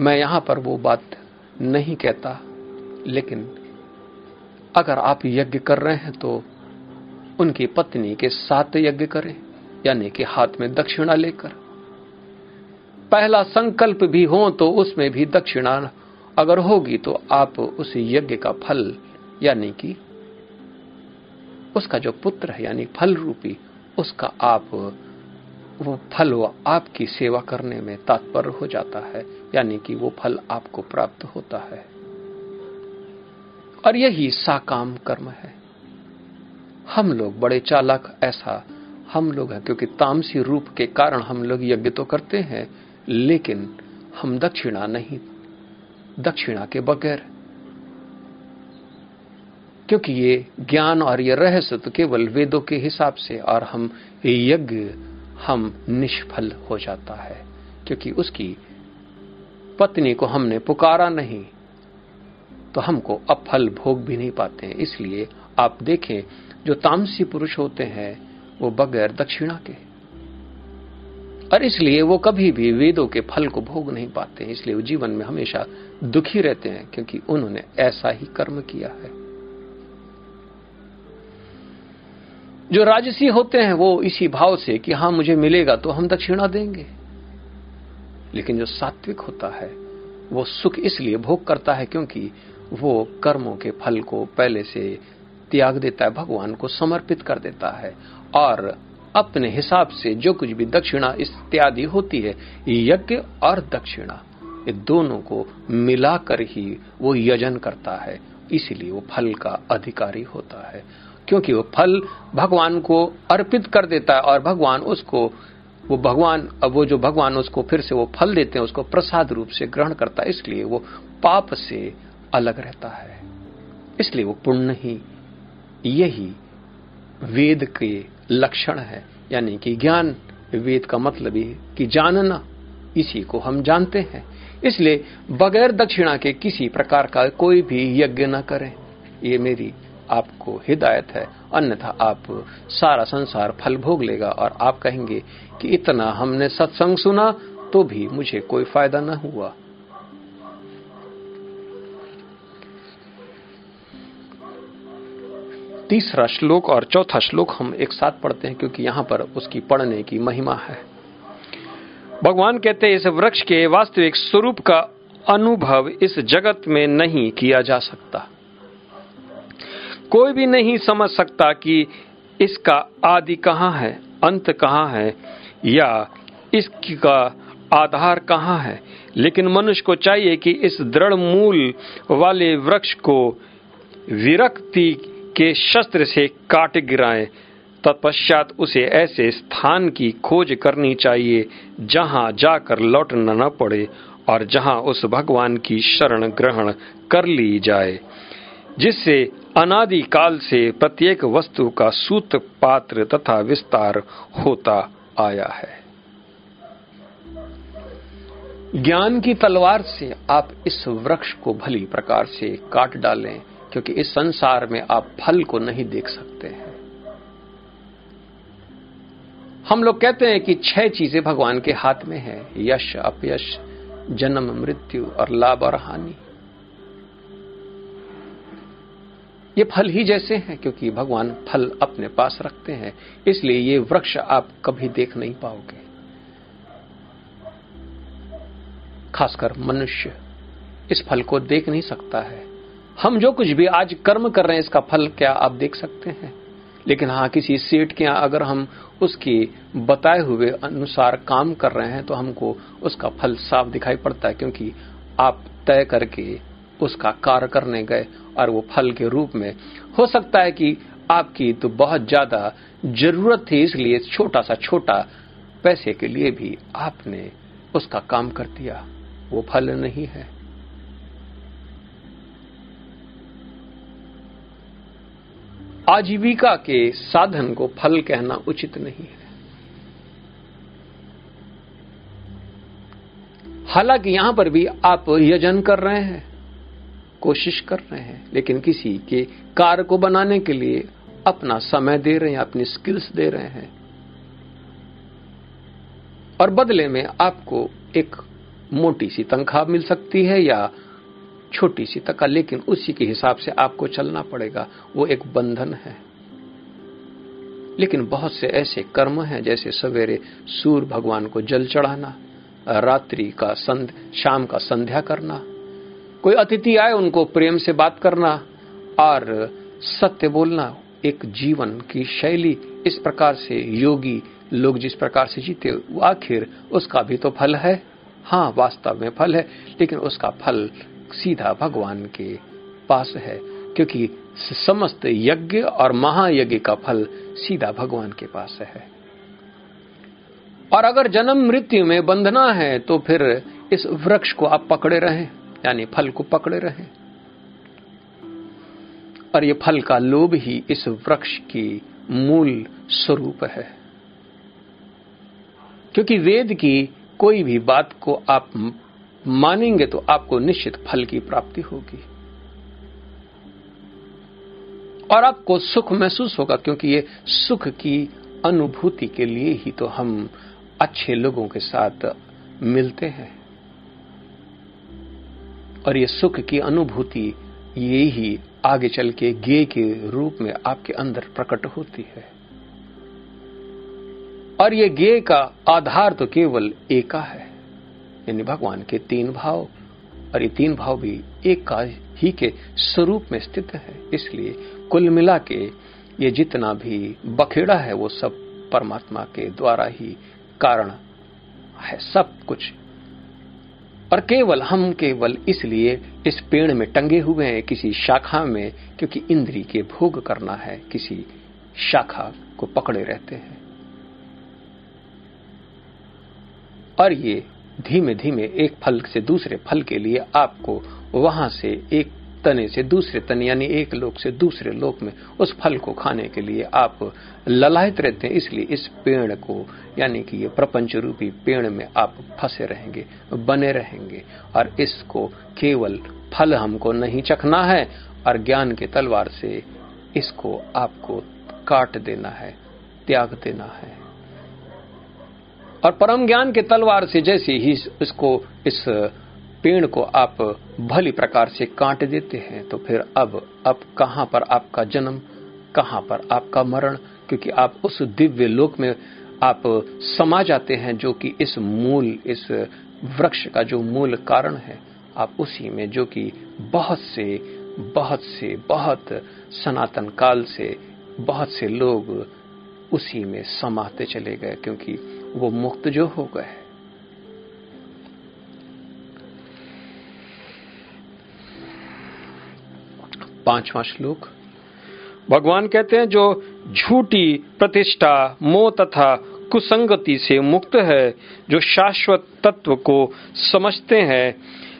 मैं यहाँ पर वो बात नहीं कहता। लेकिन अगर आप यज्ञ कर रहे हैं तो उनकी पत्नी के साथ यज्ञ करें, यानी कि हाथ में दक्षिणा लेकर। पहला संकल्प भी हो तो उसमें भी दक्षिणा अगर होगी तो आप उस यज्ञ का फल, यानी कि उसका जो पुत्र है, यानी फल रूपी उसका आप वो फल वो आपकी सेवा करने में तात्पर हो जाता है, यानी कि वो फल आपको प्राप्त होता है। और यही साकाम कर्म है। हम लोग बड़े चालक ऐसा हम लोग हैं, क्योंकि तामसी रूप के कारण हम लोग यज्ञ तो करते हैं, लेकिन हम दक्षिणा नहीं, दक्षिणा के बगैर। क्योंकि ये ज्ञान और ये रहस्य तो केवल वेदों के हिसाब से, और हम यज्ञ हम निष्फल हो जाता है, क्योंकि उसकी पत्नी को हमने पुकारा नहीं तो हमको अफल भोग भी नहीं पाते हैं। इसलिए आप देखें, जो तामसी पुरुष होते हैं, वो बगैर दक्षिणा के और इसलिए वो कभी भी वेदों के फल को भोग नहीं पाते इसलिए वो जीवन में हमेशा दुखी रहते हैं, क्योंकि उन्होंने ऐसा ही कर्म किया है। जो राजसी होते हैं वो इसी भाव से कि हाँ मुझे मिलेगा तो हम दक्षिणा देंगे। लेकिन जो सात्विक होता है, वो सुख इसलिए भोग करता है क्योंकि वो कर्मों के फल को पहले से त्याग देता है, भगवान को समर्पित कर देता है। और अपने हिसाब से जो कुछ भी दक्षिणा इत्यादि होती है, यज्ञ और दक्षिणा, ये दोनों को मिलाकर ही वो यजन करता है। इसलिए वो फल का अधिकारी होता है। क्योंकि वो फल भगवान को अर्पित कर देता है और भगवान उसको, वो भगवान, अब वो जो भगवान उसको फिर से वो फल देते हैं, उसको प्रसाद रूप से ग्रहण करता है, इसलिए वो पाप से अलग रहता है। इसलिए वो पुण्य ही, यही वेद के लक्षण है। यानी कि ज्ञान, वेद का मतलब ही कि जानना, इसी को हम जानते हैं। इसलिए बगैर दक्षिणा के किसी प्रकार का कोई भी यज्ञ न करें। ये मेरी आपको हिदायत है। अन्यथा आप सारा संसार फल भोग लेगा और आप कहेंगे कि इतना हमने सत्संग सुना तो भी मुझे कोई फ़ायदा न हुआ। तीसरा श्लोक और चौथा श्लोक हम एक साथ पढ़ते हैं, क्योंकि यहाँ पर उसकी पढ़ने की महिमा है। भगवान कहते हैं, इस वृक्ष के वास्तविक स्वरूप का अनुभव इस जगत में नहीं किया जा सकता। कोई भी नहीं समझ सकता कि इसका आदि कहाँ है, अंत कहाँ है, या इसका आधार कहाँ है। लेकिन मनुष्य को चाहिए कि इस दृढ़ मूल वाले वृक्ष को विरक्ति के शस्त्र से काट गिराए, तत्पश्चात उसे ऐसे स्थान की खोज करनी चाहिए, जहाँ जाकर लौटना न पड़े और जहाँ उस भगवान की शरण ग्रहण कर ली जाए, जिससे अनादि काल से प्रत्येक वस्तु का सूत पात्र तथा विस्तार होता आया है। ज्ञान की तलवार से आप इस वृक्ष को भली प्रकार से काट डालें, क्योंकि इस संसार में आप फल को नहीं देख सकते हैं। हम लोग कहते हैं कि छह चीज़ें भगवान के हाथ में है, यश, अपयश, जन्म, मृत्यु और लाभ और हानि। ये फल ही जैसे हैं, क्योंकि भगवान फल अपने पास रखते हैं, इसलिए ये वृक्ष आप कभी देख नहीं पाओगे। खासकर मनुष्य इस फल को देख नहीं सकता है। हम जो कुछ भी आज कर्म कर रहे हैं, इसका फल क्या आप देख सकते हैं? लेकिन हाँ किसी सेठ के यहाँ अगर हम उसके बताए हुए अनुसार काम कर रहे हैं तो हमको उसका फल साफ़ दिखाई पड़ता है, क्योंकि आप तय करके उसका कार्य करने गए और वो फल के रूप में। हो सकता है कि आपकी तो बहुत ज़्यादा ज़रूरत थी, इसलिए छोटा सा छोटा पैसे के लिए भी आपने उसका काम कर दिया। वो फल नहीं है। आजीविका के साधन को फल कहना उचित नहीं है। हालाँकि यहाँ पर भी आप यजन कर रहे हैं। कोशिश कर रहे हैं, लेकिन किसी के कार्य को बनाने के लिए अपना समय दे रहे हैं, अपनी स्किल्स दे रहे हैं। और बदले में आपको एक मोटी सी तनख्वाह मिल सकती है या छोटी सी तका लेकिन उसी के हिसाब से आपको चलना पड़ेगा। वो एक बंधन है। लेकिन बहुत से ऐसे कर्म हैं, जैसे सवेरे सूर्य भगवान को जल चढ़ाना, रात्रि का संध शाम का संध्या करना कोई अतिथि आए, उनको प्रेम से बात करना और सत्य बोलना एक जीवन की शैली। इस प्रकार से योगी लोग जिस प्रकार से जीते आखिर उसका भी तो फल है। हाँ वास्तव में फल है, लेकिन उसका फल सीधा भगवान के पास है, क्योंकि समस्त यज्ञ और महायज्ञ का फल सीधा भगवान के पास है। और अगर जन्म मृत्यु में बंधना है तो फिर इस वृक्ष को आप पकड़े रहें। यानी फल को पकड़े रहे। और ये फल का लोभ ही इस वृक्ष की मूल स्वरूप है। क्योंकि वेद की कोई भी बात को आप मानेंगे तो आपको निश्चित फल की प्राप्ति होगी। और आपको सुख महसूस होगा, क्योंकि ये सुख की अनुभूति के लिए ही तो हम अच्छे लोगों के साथ मिलते हैं। और ये सुख की अनुभूति ये ही आगे चल के गे के रूप में आपके अंदर प्रकट होती है। और ये गे का आधार तो केवल एका है, यानी भगवान के तीन भाव, और ये तीन भाव भी एक का ही के स्वरूप में स्थित है। इसलिए कुल मिला के ये जितना भी बखेड़ा है, वो सब परमात्मा के द्वारा ही कारण है, सब कुछ और केवल हम केवल इसलिए इस पेड़ में टंगे हुए हैं किसी शाखा में, क्योंकि इंद्री के भोग करना है, किसी शाखा को पकड़े रहते हैं। और ये धीमे धीमे एक फल से दूसरे फल के लिए आपको वहाँ से एक तने से दूसरे तने, यानी एक लोक से दूसरे लोक में, उस फल को खाने के लिए आप ललायत रहते हैं। इसलिए इस पेड़ को, यानी कि ये प्रपंच रूपी पेड़ में आप फंसे रहेंगे, बने रहेंगे। और इसको केवल फल हमको नहीं चखना है, और ज्ञान के तलवार से इसको आपको काट देना है, त्याग देना है। और परम ज्ञान के तलवार से जैसे ही इसको इस पेड़ को आप भली प्रकार से काट देते हैं तो फिर अब अब कहाँ पर आपका जन्म, कहाँ पर आपका मरण? क्योंकि आप उस दिव्य लोक में आप समा जाते हैं जो कि इस मूल, इस वृक्ष का जो मूल कारण है। आप उसी में जो कि बहुत से बहुत से, बहुत सनातन काल से, बहुत से लोग उसी में समाते चले गए, क्योंकि वो मुक्त जो हो गए पांचवा श्लोक। भगवान कहते हैं, जो झूठी प्रतिष्ठा, मोह तथा कुसंगति से मुक्त है, जो शाश्वत तत्व को समझते हैं,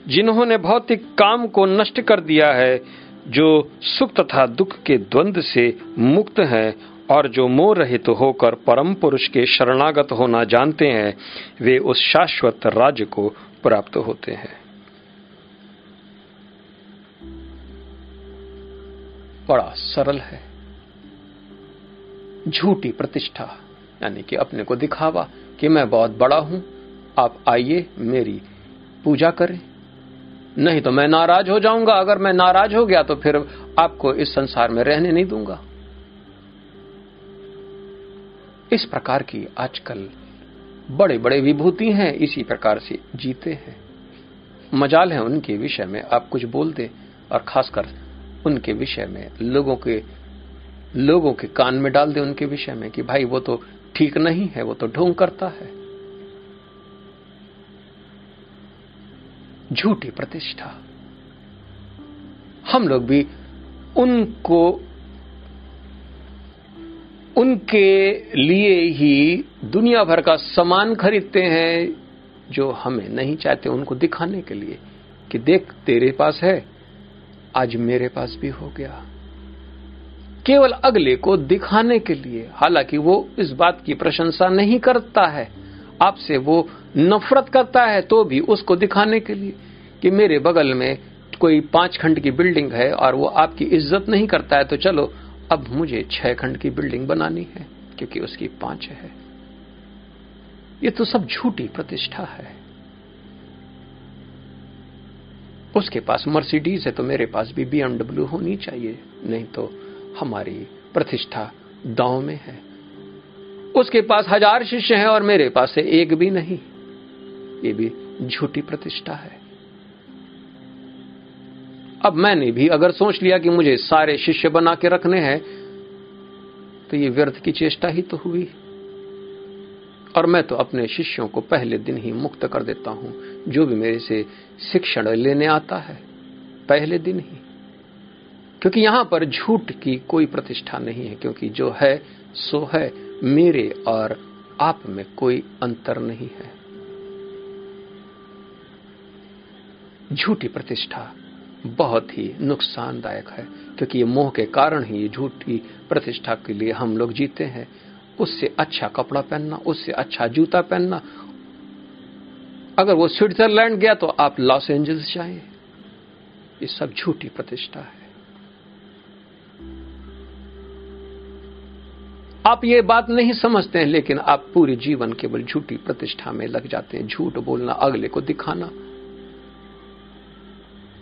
जिन्होंने भौतिक काम को नष्ट कर दिया है, जो सुख तथा दुख के द्वंद से मुक्त है, और जो मोह रहित तो होकर परम पुरुष के शरणागत होना जानते हैं, वे उस शाश्वत राज्य को प्राप्त होते हैं। बड़ा सरल है। झूठी प्रतिष्ठा, यानी कि अपने को दिखावा कि मैं बहुत बड़ा हूँ, आप आइए मेरी पूजा करें। नहीं तो मैं नाराज़ हो जाऊँगा, अगर मैं नाराज़ हो गया तो फिर आपको इस संसार में रहने नहीं दूँगा। इस प्रकार की आजकल बड़े बड़े विभूति हैं, इसी प्रकार से जीते हैं। मजाल है उनके विषय में आप कुछ बोल दे और खासकर उनके विषय में, लोगों के लोगों के कान में डाल दे उनके विषय में कि भाई वो तो ठीक नहीं है, वो तो ढोंग करता है। झूठी प्रतिष्ठा। हम लोग भी उनको, उनके लिए ही दुनिया भर का सामान खरीदते हैं जो हमें नहीं चाहते, उनको दिखाने के लिए कि देख, तेरे पास है आज मेरे पास भी हो गया। केवल अगले को दिखाने के लिए, हालाँकि वो इस बात की प्रशंसा नहीं करता है, आपसे वो नफरत करता है तो भी उसको दिखाने के लिए कि मेरे बगल में कोई पाँच खंड की बिल्डिंग है और वो आपकी इज़्ज़त नहीं करता है तो चलो, अब मुझे छह खंड की बिल्डिंग बनानी है, क्योंकि उसकी पाँच है। ये तो सब झूठी प्रतिष्ठा है। उसके पास मर्सिडीज है तो मेरे पास भी बीएमडब्ल्यू होनी चाहिए, नहीं तो हमारी प्रतिष्ठा दांव में है। उसके पास हज़ार शिष्य हैं और मेरे पास से एक भी नहीं। ये भी झूठी प्रतिष्ठा है। अब मैंने भी अगर सोच लिया कि मुझे सारे शिष्य बना के रखने हैं तो ये व्यर्थ की चेष्टा ही तो हुई। और मैं तो अपने शिष्यों को पहले दिन ही मुक्त कर देता हूँ। जो भी मेरे से शिक्षण लेने आता है, पहले दिन ही। क्योंकि यहाँ पर झूठ की कोई प्रतिष्ठा नहीं है, क्योंकि जो है, सो है, मेरे और आप में कोई अंतर नहीं है। झूठी प्रतिष्ठा बहुत ही नुकसानदायक है, क्योंकि ये मोह के कारण ही ये झूठी प्रतिष्ठा के लिए हम लोग जीते हैं। उससे अच्छा कपड़ा पहनना, उससे अच्छा जूता पहनना अगर वो स्विट्जरलैंड गया तो आप लॉस एंजल्स जाए। ये सब झूठी प्रतिष्ठा है। आप ये बात नहीं समझते हैं, लेकिन आप पूरे जीवन केवल झूठी प्रतिष्ठा में लग जाते हैं। झूठ बोलना, अगले को दिखाना।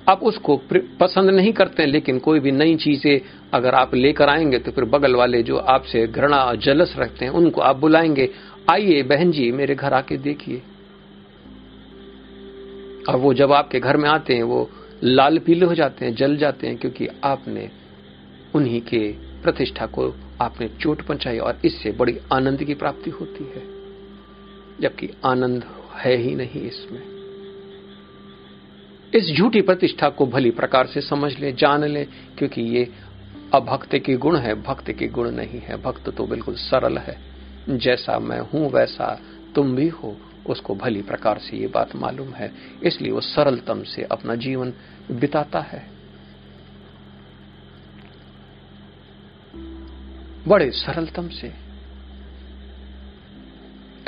आप उसको पसंद नहीं करते हैं, लेकिन कोई भी नई चीज़ें अगर आप लेकर आएँगे तो फिर बगल वाले जो आपसे घृणा और जलस रखते हैं, उनको आप बुलाएँगे। आइए बहन जी, मेरे घर आके देखिए। और वो जब आपके घर में आते हैं, वो लाल पीले हो जाते हैं, जल जाते हैं, क्योंकि आपने उन्हीं के प्रतिष्ठा को आपने चोट पहुंचाई और इससे बड़ी आनंद की प्राप्ति होती है। जबकि आनंद है ही नहीं इसमें। इस झूठी प्रतिष्ठा को भली प्रकार से समझ लें, जान लें, क्योंकि ये अभक्त के गुण है, भक्त के गुण नहीं है। भक्त तो बिल्कुल सरल है। जैसा मैं हूँ, वैसा तुम भी हो। उसको भली प्रकार से ये बात मालूम है। इसलिए वो सरलतम से अपना जीवन बिताता है। बड़े सरलतम से।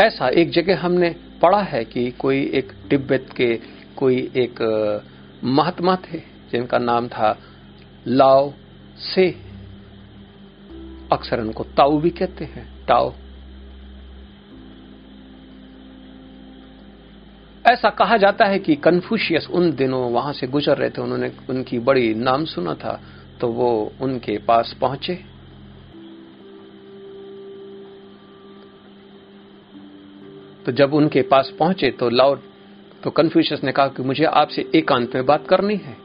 ऐसा एक जगह हमने पढ़ा है कि कोई एक तिब्बत के कोई एक महात्मा थे, जिनका नाम था लाओ से। अक्सर उनको ताऊ भी कहते हैं टाओ ऐसा कहा जाता है कि कन्फ्यूशियस उन दिनों वहाँ से गुजर रहे थे, उन्होंने उनकी बड़ी नाम सुना था तो वो उनके पास पहुँचे। तो जब उनके पास पहुँचे तो लाउड तो कन्फ्यूशियस ने कहा कि मुझे आपसे एकांत में बात करनी है।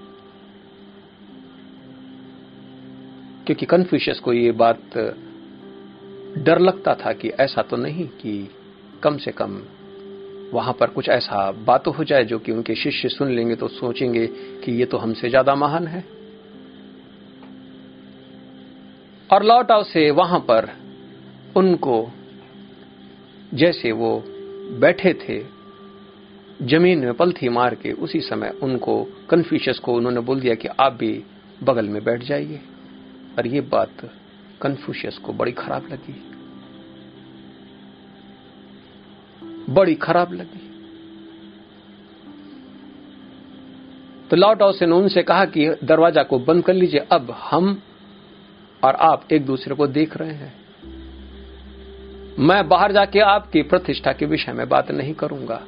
क्योंकि कन्फ्यूशियस को ये बात डर लगता था कि ऐसा तो नहीं कि कम से कम वहाँ पर कुछ ऐसा बात हो जाए जो कि उनके शिष्य सुन लेंगे तो सोचेंगे कि ये तो हमसे ज़्यादा महान है। और लौटाव से वहाँ पर उनको जैसे वो बैठे थे, ज़मीन में पलथी मार के उसी समय उनको कन्फ्यूशियस को उन्होंने बोल दिया कि आप भी बगल में बैठ जाइए। और ये बात कन्फ्यूशियस को बड़ी खराब लगी। बड़ी खराब लगी। तो लॉर्ड ने उनसे कहा कि दरवाज़ा को बंद कर लीजिए, अब हम और आप एक दूसरे को देख रहे हैं। मैं बाहर जाके आपकी प्रतिष्ठा के विषय में बात नहीं करूँगा।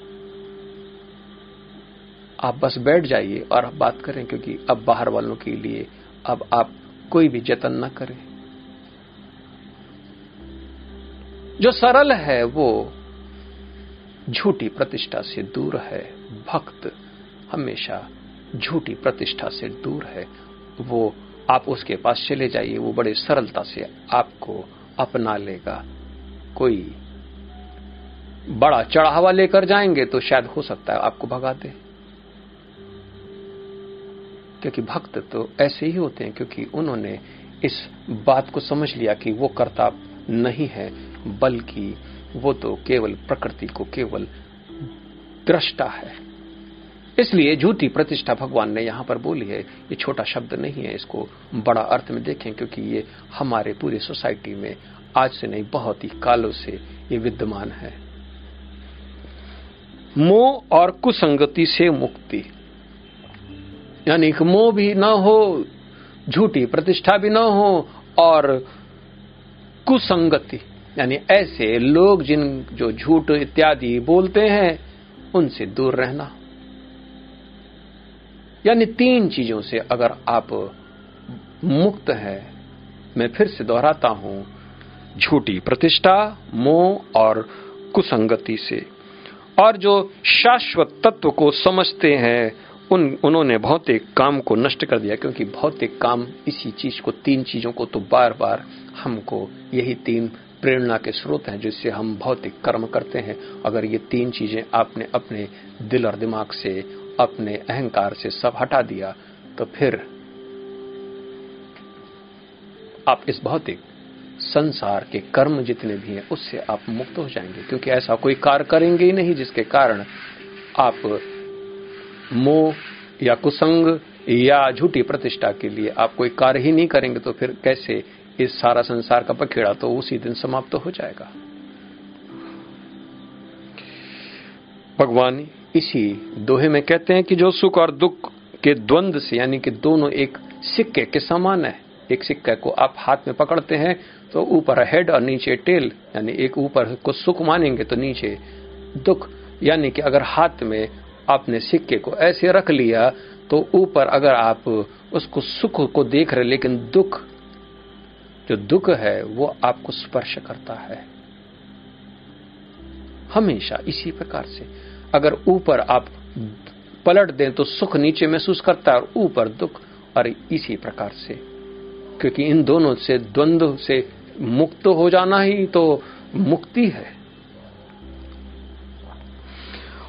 आप बस बैठ जाइए और बात करें, क्योंकि अब बाहर वालों के लिए अब आप कोई भी जतन न करें। जो सरल है वो झूठी प्रतिष्ठा से दूर है। भक्त हमेशा झूठी प्रतिष्ठा से दूर है। वो आप उसके पास चले जाइए, वो बड़े सरलता से आपको अपना लेगा। कोई बड़ा चढ़ावा लेकर जाएँगे तो शायद हो सकता है आपको भगा दे। क्योंकि भक्त तो ऐसे ही होते हैं, क्योंकि उन्होंने इस बात को समझ लिया कि वो कर्ता नहीं है, बल्कि वो तो केवल प्रकृति को केवल दृष्टा है। इसलिए झूठी प्रतिष्ठा भगवान ने यहाँ पर बोली है, ये छोटा शब्द नहीं है, इसको बड़ा अर्थ में देखें, क्योंकि ये हमारे पूरी सोसाइटी में आज से नहीं, बहुत ही कालों से ये विद्यमान है। मोह और कुसंगति से मुक्ति, यानी कि मोह भी न हो, झूठी प्रतिष्ठा भी न हो, और कुसंगति यानी ऐसे लोग जिन जो झूठ इत्यादि बोलते हैं, उनसे दूर रहना। यानी तीन चीज़ों से अगर आप मुक्त है, मैं फिर से दोहराता हूँ, झूठी प्रतिष्ठा, मोह और कुसंगति से। और जो शाश्वत तत्व को समझते हैं, उन, उन्होंने भौतिक काम को नष्ट कर दिया, क्योंकि भौतिक काम इसी चीज़ को, तीन चीज़ों को तो बार बार हमको यही तीन प्रेरणा के स्रोत हैं, जिससे हम भौतिक कर्म करते हैं। अगर ये तीन चीज़ें आपने अपने दिल और दिमाग से, अपने अहंकार से सब हटा दिया तो फिर आप इस भौतिक संसार के कर्म जितने भी हैं, उससे आप मुक्त हो जाएँगे। क्योंकि ऐसा कोई कार्य करेंगे ही नहीं, जिसके कारण आप मोह या कुसंग या झूठी प्रतिष्ठा के लिए आप कोई कार्य ही नहीं करेंगे तो फिर कैसे इस सारा संसार का पखेड़ा तो उसी दिन समाप्त तो हो जाएगा। भगवान इसी दोहे में कहते हैं कि जो सुख और दुख के द्वंद से, यानी कि दोनों एक सिक्के के समान है, एक सिक्के को आप हाथ में पकड़ते हैं तो ऊपर हेड और नीचे टेल, यानी एक ऊपर को सुख मानेंगे तो नीचे दुख। यानी कि अगर हाथ में आपने सिक्के को ऐसे रख लिया तो ऊपर अगर आप उसको सुख को देख रहे लेकिन दुख जो दुख है, वो आपको स्पर्श करता है। हमेशा इसी प्रकार से। अगर ऊपर आप पलट दें तो सुख नीचे महसूस करता है, और ऊपर दुख। और इसी प्रकार से। क्योंकि इन दोनों से, द्वंद्व से मुक्त हो जाना ही तो मुक्ति है।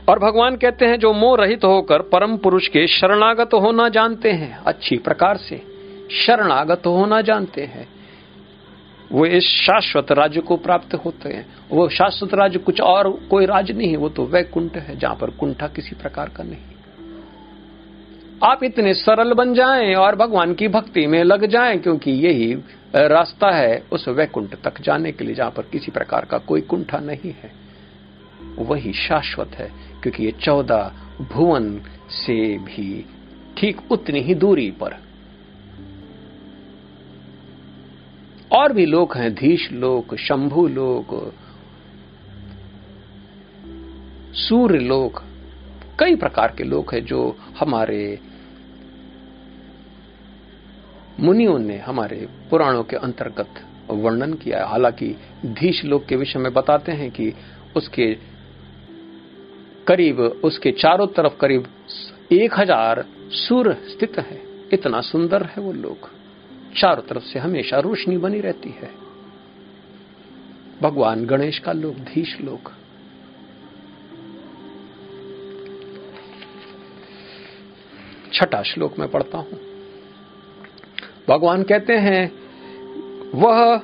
और भगवान कहते हैं, जो मोह रहित होकर परम पुरुष के शरणागत होना जानते हैं। अच्छी प्रकार से। शरणागत होना जानते हैं। वो इस शाश्वत राज्य को प्राप्त होते हैं। वो शाश्वत राज्य कुछ और कोई राज्य नहीं है, वो तो वैकुंठ है, जहाँ पर कुंठा किसी प्रकार का नहीं। आप इतने सरल बन जाएँ और भगवान की भक्ति में लग जाएँ, क्योंकि यही रास्ता है उस वैकुंठ तक जाने के लिए, जहाँ पर किसी प्रकार का कोई कुंठा नहीं है। वही शाश्वत है, क्योंकि ये चौदह भुवन से भी ठीक उतनी ही दूरी पर और भी लोग हैं, धीश लोक, शंभु लोक, सूर्य लोक, कई प्रकार के लोग हैं जो हमारे मुनियों ने हमारे पुराणों के अंतर्गत वर्णन किया है। हालाँकि धीश लोक के विषय में बताते हैं कि उसके करीब, उसके चारों तरफ़ करीब एक हज़ार सूर्य स्थित है। इतना सुंदर है वो लोग चारों तरफ़ से हमेशा रोशनी बनी रहती है। भगवान गणेश का लोक धीश लोक छठा श्लोक में पढ़ता हूँ। भगवान कहते हैं, वह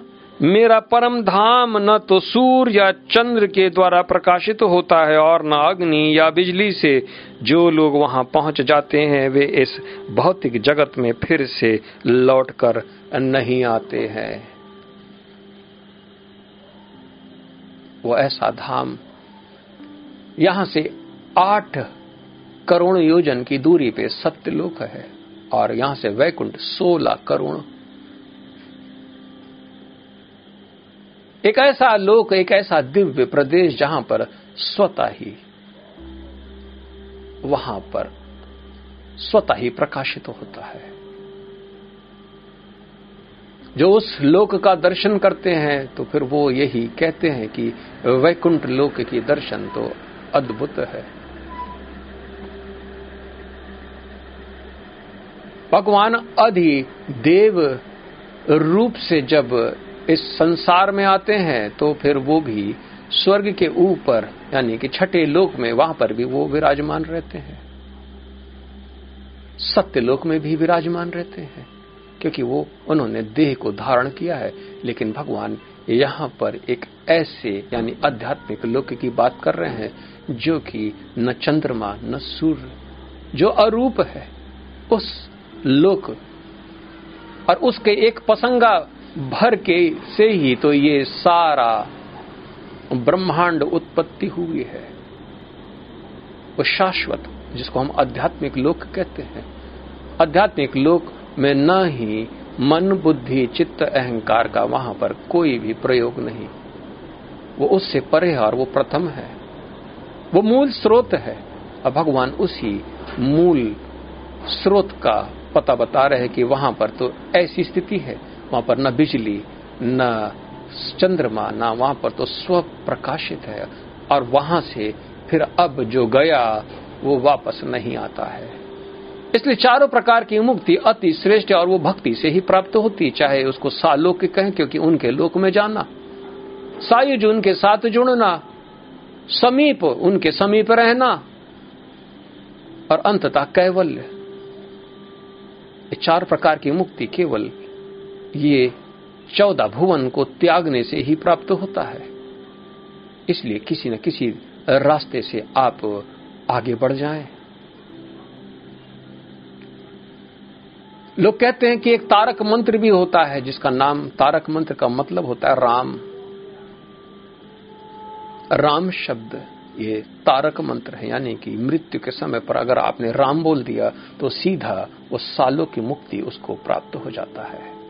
मेरा परम धाम न तो सूर्य या चंद्र के द्वारा प्रकाशित होता है और न अग्नि या बिजली से जो लोग वहाँ पहुँच जाते हैं, वे इस भौतिक जगत में फिर से लौटकर नहीं आते हैं। वो ऐसा धाम, यहाँ से आठ करोड़ योजन की दूरी पे सत्यलोक है और यहाँ से वैकुंठ सोलह करोड़ एक ऐसा लोक, एक ऐसा दिव्य प्रदेश जहाँ पर स्वतः ही, वहाँ पर स्वतः ही प्रकाशित तो होता है। जो उस लोक का दर्शन करते हैं तो फिर वो यही कहते हैं कि वैकुंठ लोक की दर्शन तो अद्भुत है। भगवान अधि देव रूप से जब इस संसार में आते हैं तो फिर वो भी स्वर्ग के ऊपर, यानी कि छठे लोक में, वहाँ पर भी वो विराजमान रहते हैं। सत्य लोक में भी विराजमान रहते हैं, क्योंकि वो उन्होंने देह को धारण किया है। लेकिन भगवान यहाँ पर एक ऐसे, यानी आध्यात्मिक लोक की बात कर रहे हैं, जो कि न चंद्रमा, न सूर्य, जो अरूप है, उस लोक और उसके एक पसंगा भर के से ही तो ये सारा ब्रह्मांड उत्पत्ति हुई है। वो शाश्वत, जिसको हम आध्यात्मिक लोक कहते हैं। आध्यात्मिक लोक में न ही मन, बुद्धि, चित्त, अहंकार का वहाँ पर कोई भी प्रयोग नहीं। वो उससे परे है और वो प्रथम है। वो मूल स्रोत है। और भगवान उसी मूल स्रोत का पता बता रहे कि वहाँ पर तो ऐसी स्थिति है। वहाँ पर न बिजली, न चंद्रमा, न वहाँ पर तो स्व प्रकाशित है और वहाँ से फिर अब जो गया, वो वापस नहीं आता है। इसलिए चारों प्रकार की मुक्ति अति श्रेष्ठ और वो भक्ति से ही प्राप्त होती चाहे उसको सालोक कहें, क्योंकि उनके लोक में जाना। सायुज उनके साथ जुड़ना, समीप उनके समीप रहना, और अंततः कैवल्य। चार प्रकार की मुक्ति केवल ये चौदह भुवन को त्यागने से ही प्राप्त होता है। इसलिए किसी न किसी रास्ते से आप आगे बढ़ जाएँ। लोग कहते हैं कि एक तारक मंत्र भी होता है, जिसका नाम तारक मंत्र का मतलब होता है राम। राम शब्द, ये तारक मंत्र है, यानी कि मृत्यु के समय पर अगर आपने राम बोल दिया तो सीधा वो सालों की मुक्ति उसको प्राप्त हो जाता है।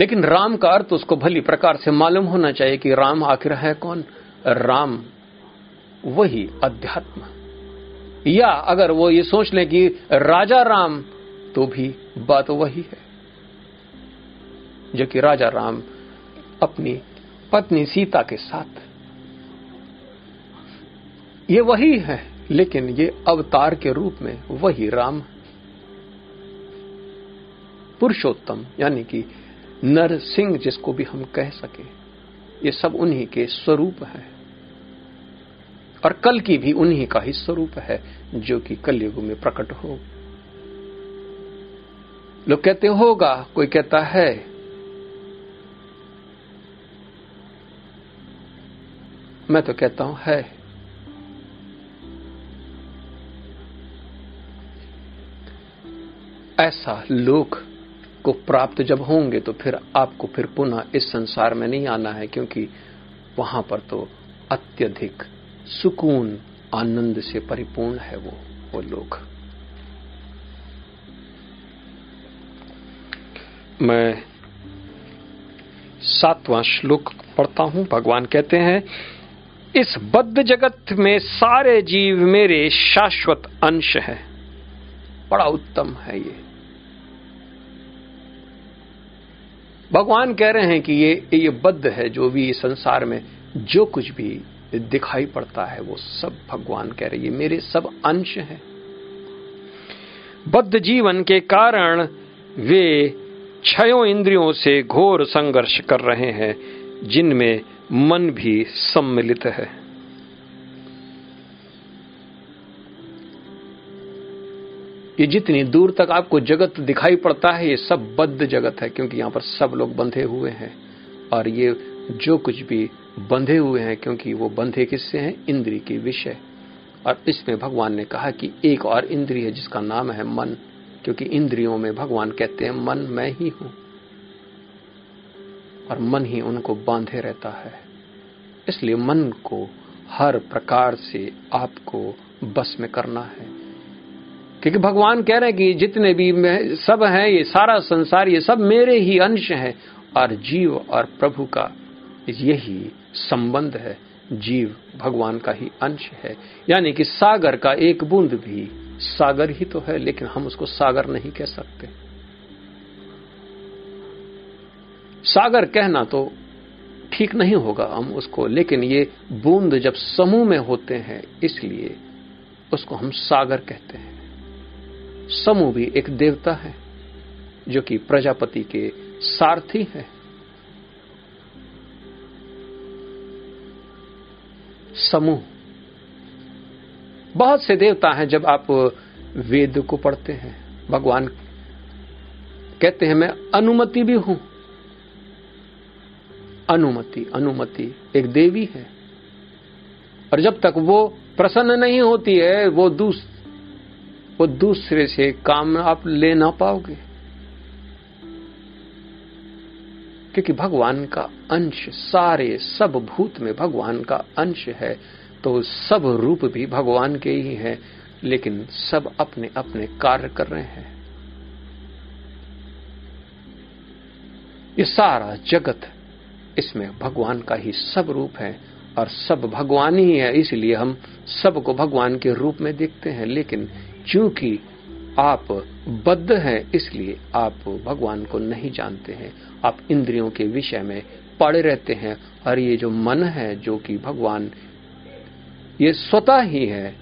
लेकिन राम का अर्थ उसको भली प्रकार से मालूम होना चाहिए कि राम आखिर है कौन? राम वही अध्यात्म। या अगर वो ये सोच ले कि राजा राम तो भी बात वही है। जो कि राजा राम अपनी पत्नी सीता के साथ। ये वही है, लेकिन ये अवतार के रूप में वही राम। पुरुषोत्तम, यानी कि नर सिंह जिसको भी हम कह सके, ये सब उन्हीं के स्वरूप है। और कल की भी उन्हीं का ही स्वरूप है, जो कि कलयुग में प्रकट हो। लोग कहते, होगा। कोई कहता है, मैं तो कहता हूँ, है। ऐसा लोक को प्राप्त जब होंगे तो फिर आपको फिर पुनः इस संसार में नहीं आना है, क्योंकि वहाँ पर तो अत्यधिक सुकून, आनंद से परिपूर्ण है वो वो लोग मैं सातवां श्लोक पढ़ता हूँ। भगवान कहते हैं, इस बद्ध जगत में सारे जीव मेरे शाश्वत अंश है। बड़ा उत्तम है ये। भगवान कह रहे हैं कि ये ये बद्ध है जो भी संसार में जो कुछ भी दिखाई पड़ता है, वो सब भगवान कह रहे ये मेरे सब अंश हैं। बद्ध जीवन के कारण वे छयों इंद्रियों से घोर संघर्ष कर रहे हैं, जिनमें मन भी सम्मिलित है। ये जितनी दूर तक आपको जगत दिखाई पड़ता है, ये सब बद्ध जगत है, क्योंकि यहाँ पर सब लोग बंधे हुए हैं। और ये जो कुछ भी बंधे हुए हैं, क्योंकि वो बंधे किससे हैं? इंद्री के विषय। और इसमें भगवान ने कहा कि एक और इंद्री है, जिसका नाम है मन, क्योंकि इंद्रियों में भगवान कहते हैं, मन, मैं ही हूँ। और मन ही उनको बांधे रहता है। इसलिए मन को हर प्रकार से आपको बस में करना है। क्योंकि भगवान कह रहे हैं कि जितने भी सब हैं, ये सारा संसार, ये सब मेरे ही अंश हैं, और जीव और प्रभु का यही संबंध है। जीव भगवान का ही अंश है। यानी कि सागर का एक बूंद भी सागर ही तो है, लेकिन हम उसको सागर नहीं कह सकते। सागर कहना तो ठीक नहीं होगा हम उसको, लेकिन ये बूंद जब समूह में होते हैं, इसलिए उसको हम सागर कहते हैं। समूह भी एक देवता है, जो कि प्रजापति के सारथी है। समूह। बहुत से देवता हैं जब आप वेद को पढ़ते हैं, भगवान कहते हैं, मैं अनुमति भी हूँ। अनुमति अनुमति एक देवी है। और जब तक वो प्रसन्न नहीं होती है, वो दूस वो दूसरे से काम आप ले ना पाओगे। क्योंकि भगवान का अंश सारे सब भूत में भगवान का अंश है तो सब रूप भी भगवान के ही है, लेकिन सब अपने अपने कार्य कर रहे हैं। ये सारा जगत इसमें भगवान का ही सब रूप है, और सब भगवान ही है, इसलिए हम सबको भगवान के रूप में देखते हैं, लेकिन चूँकि आप बद्ध हैं, इसलिए आप भगवान को नहीं जानते हैं। आप इंद्रियों के विषय में पड़े रहते हैं और ये जो मन है, जो कि भगवान, ये स्वतः ही है,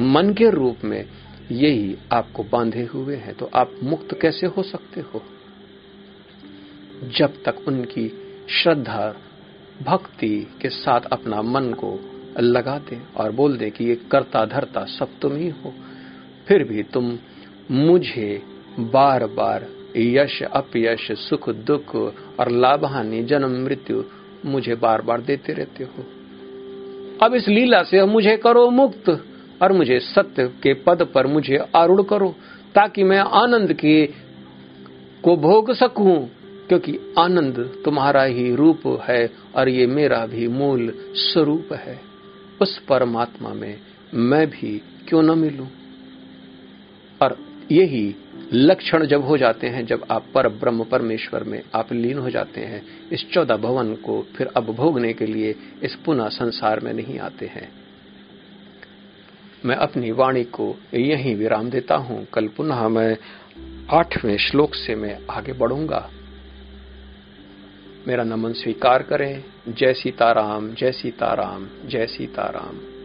मन के रूप में, यही आपको बांधे हुए हैं। तो आप मुक्त कैसे हो सकते हो? जब तक उनकी श्रद्धा, भक्ति के साथ अपना मन को लगा दे और बोल दे कि ये करता धरता सब तुम ही हो फिर भी तुम मुझे बार बार यश, अपयश, सुख, दुख और लाभ हानि जन्म, मृत्यु मुझे बार बार देते रहते हो। अब इस लीला से मुझे करो मुक्त और मुझे सत्य के पद पर मुझे आरूढ़ करो, ताकि मैं आनंद के को भोग सकूँ, क्योंकि आनंद तुम्हारा ही रूप है और ये मेरा भी मूल स्वरूप है। उस परमात्मा में मैं भी क्यों न मिलूं? यही लक्षण जब हो जाते हैं, जब आप पर ब्रह्म परमेश्वर में आप लीन हो जाते हैं, इस चौदह भवन को फिर अब भोगने के लिए इस पुनः संसार में नहीं आते हैं। मैं अपनी वाणी को यहीं विराम देता हूँ। कल पुनः मैं आठवें श्लोक से मैं आगे बढ़ूँगा। मेरा नमन स्वीकार करें। जय सीताराम जय सीताराम जय सीताराम।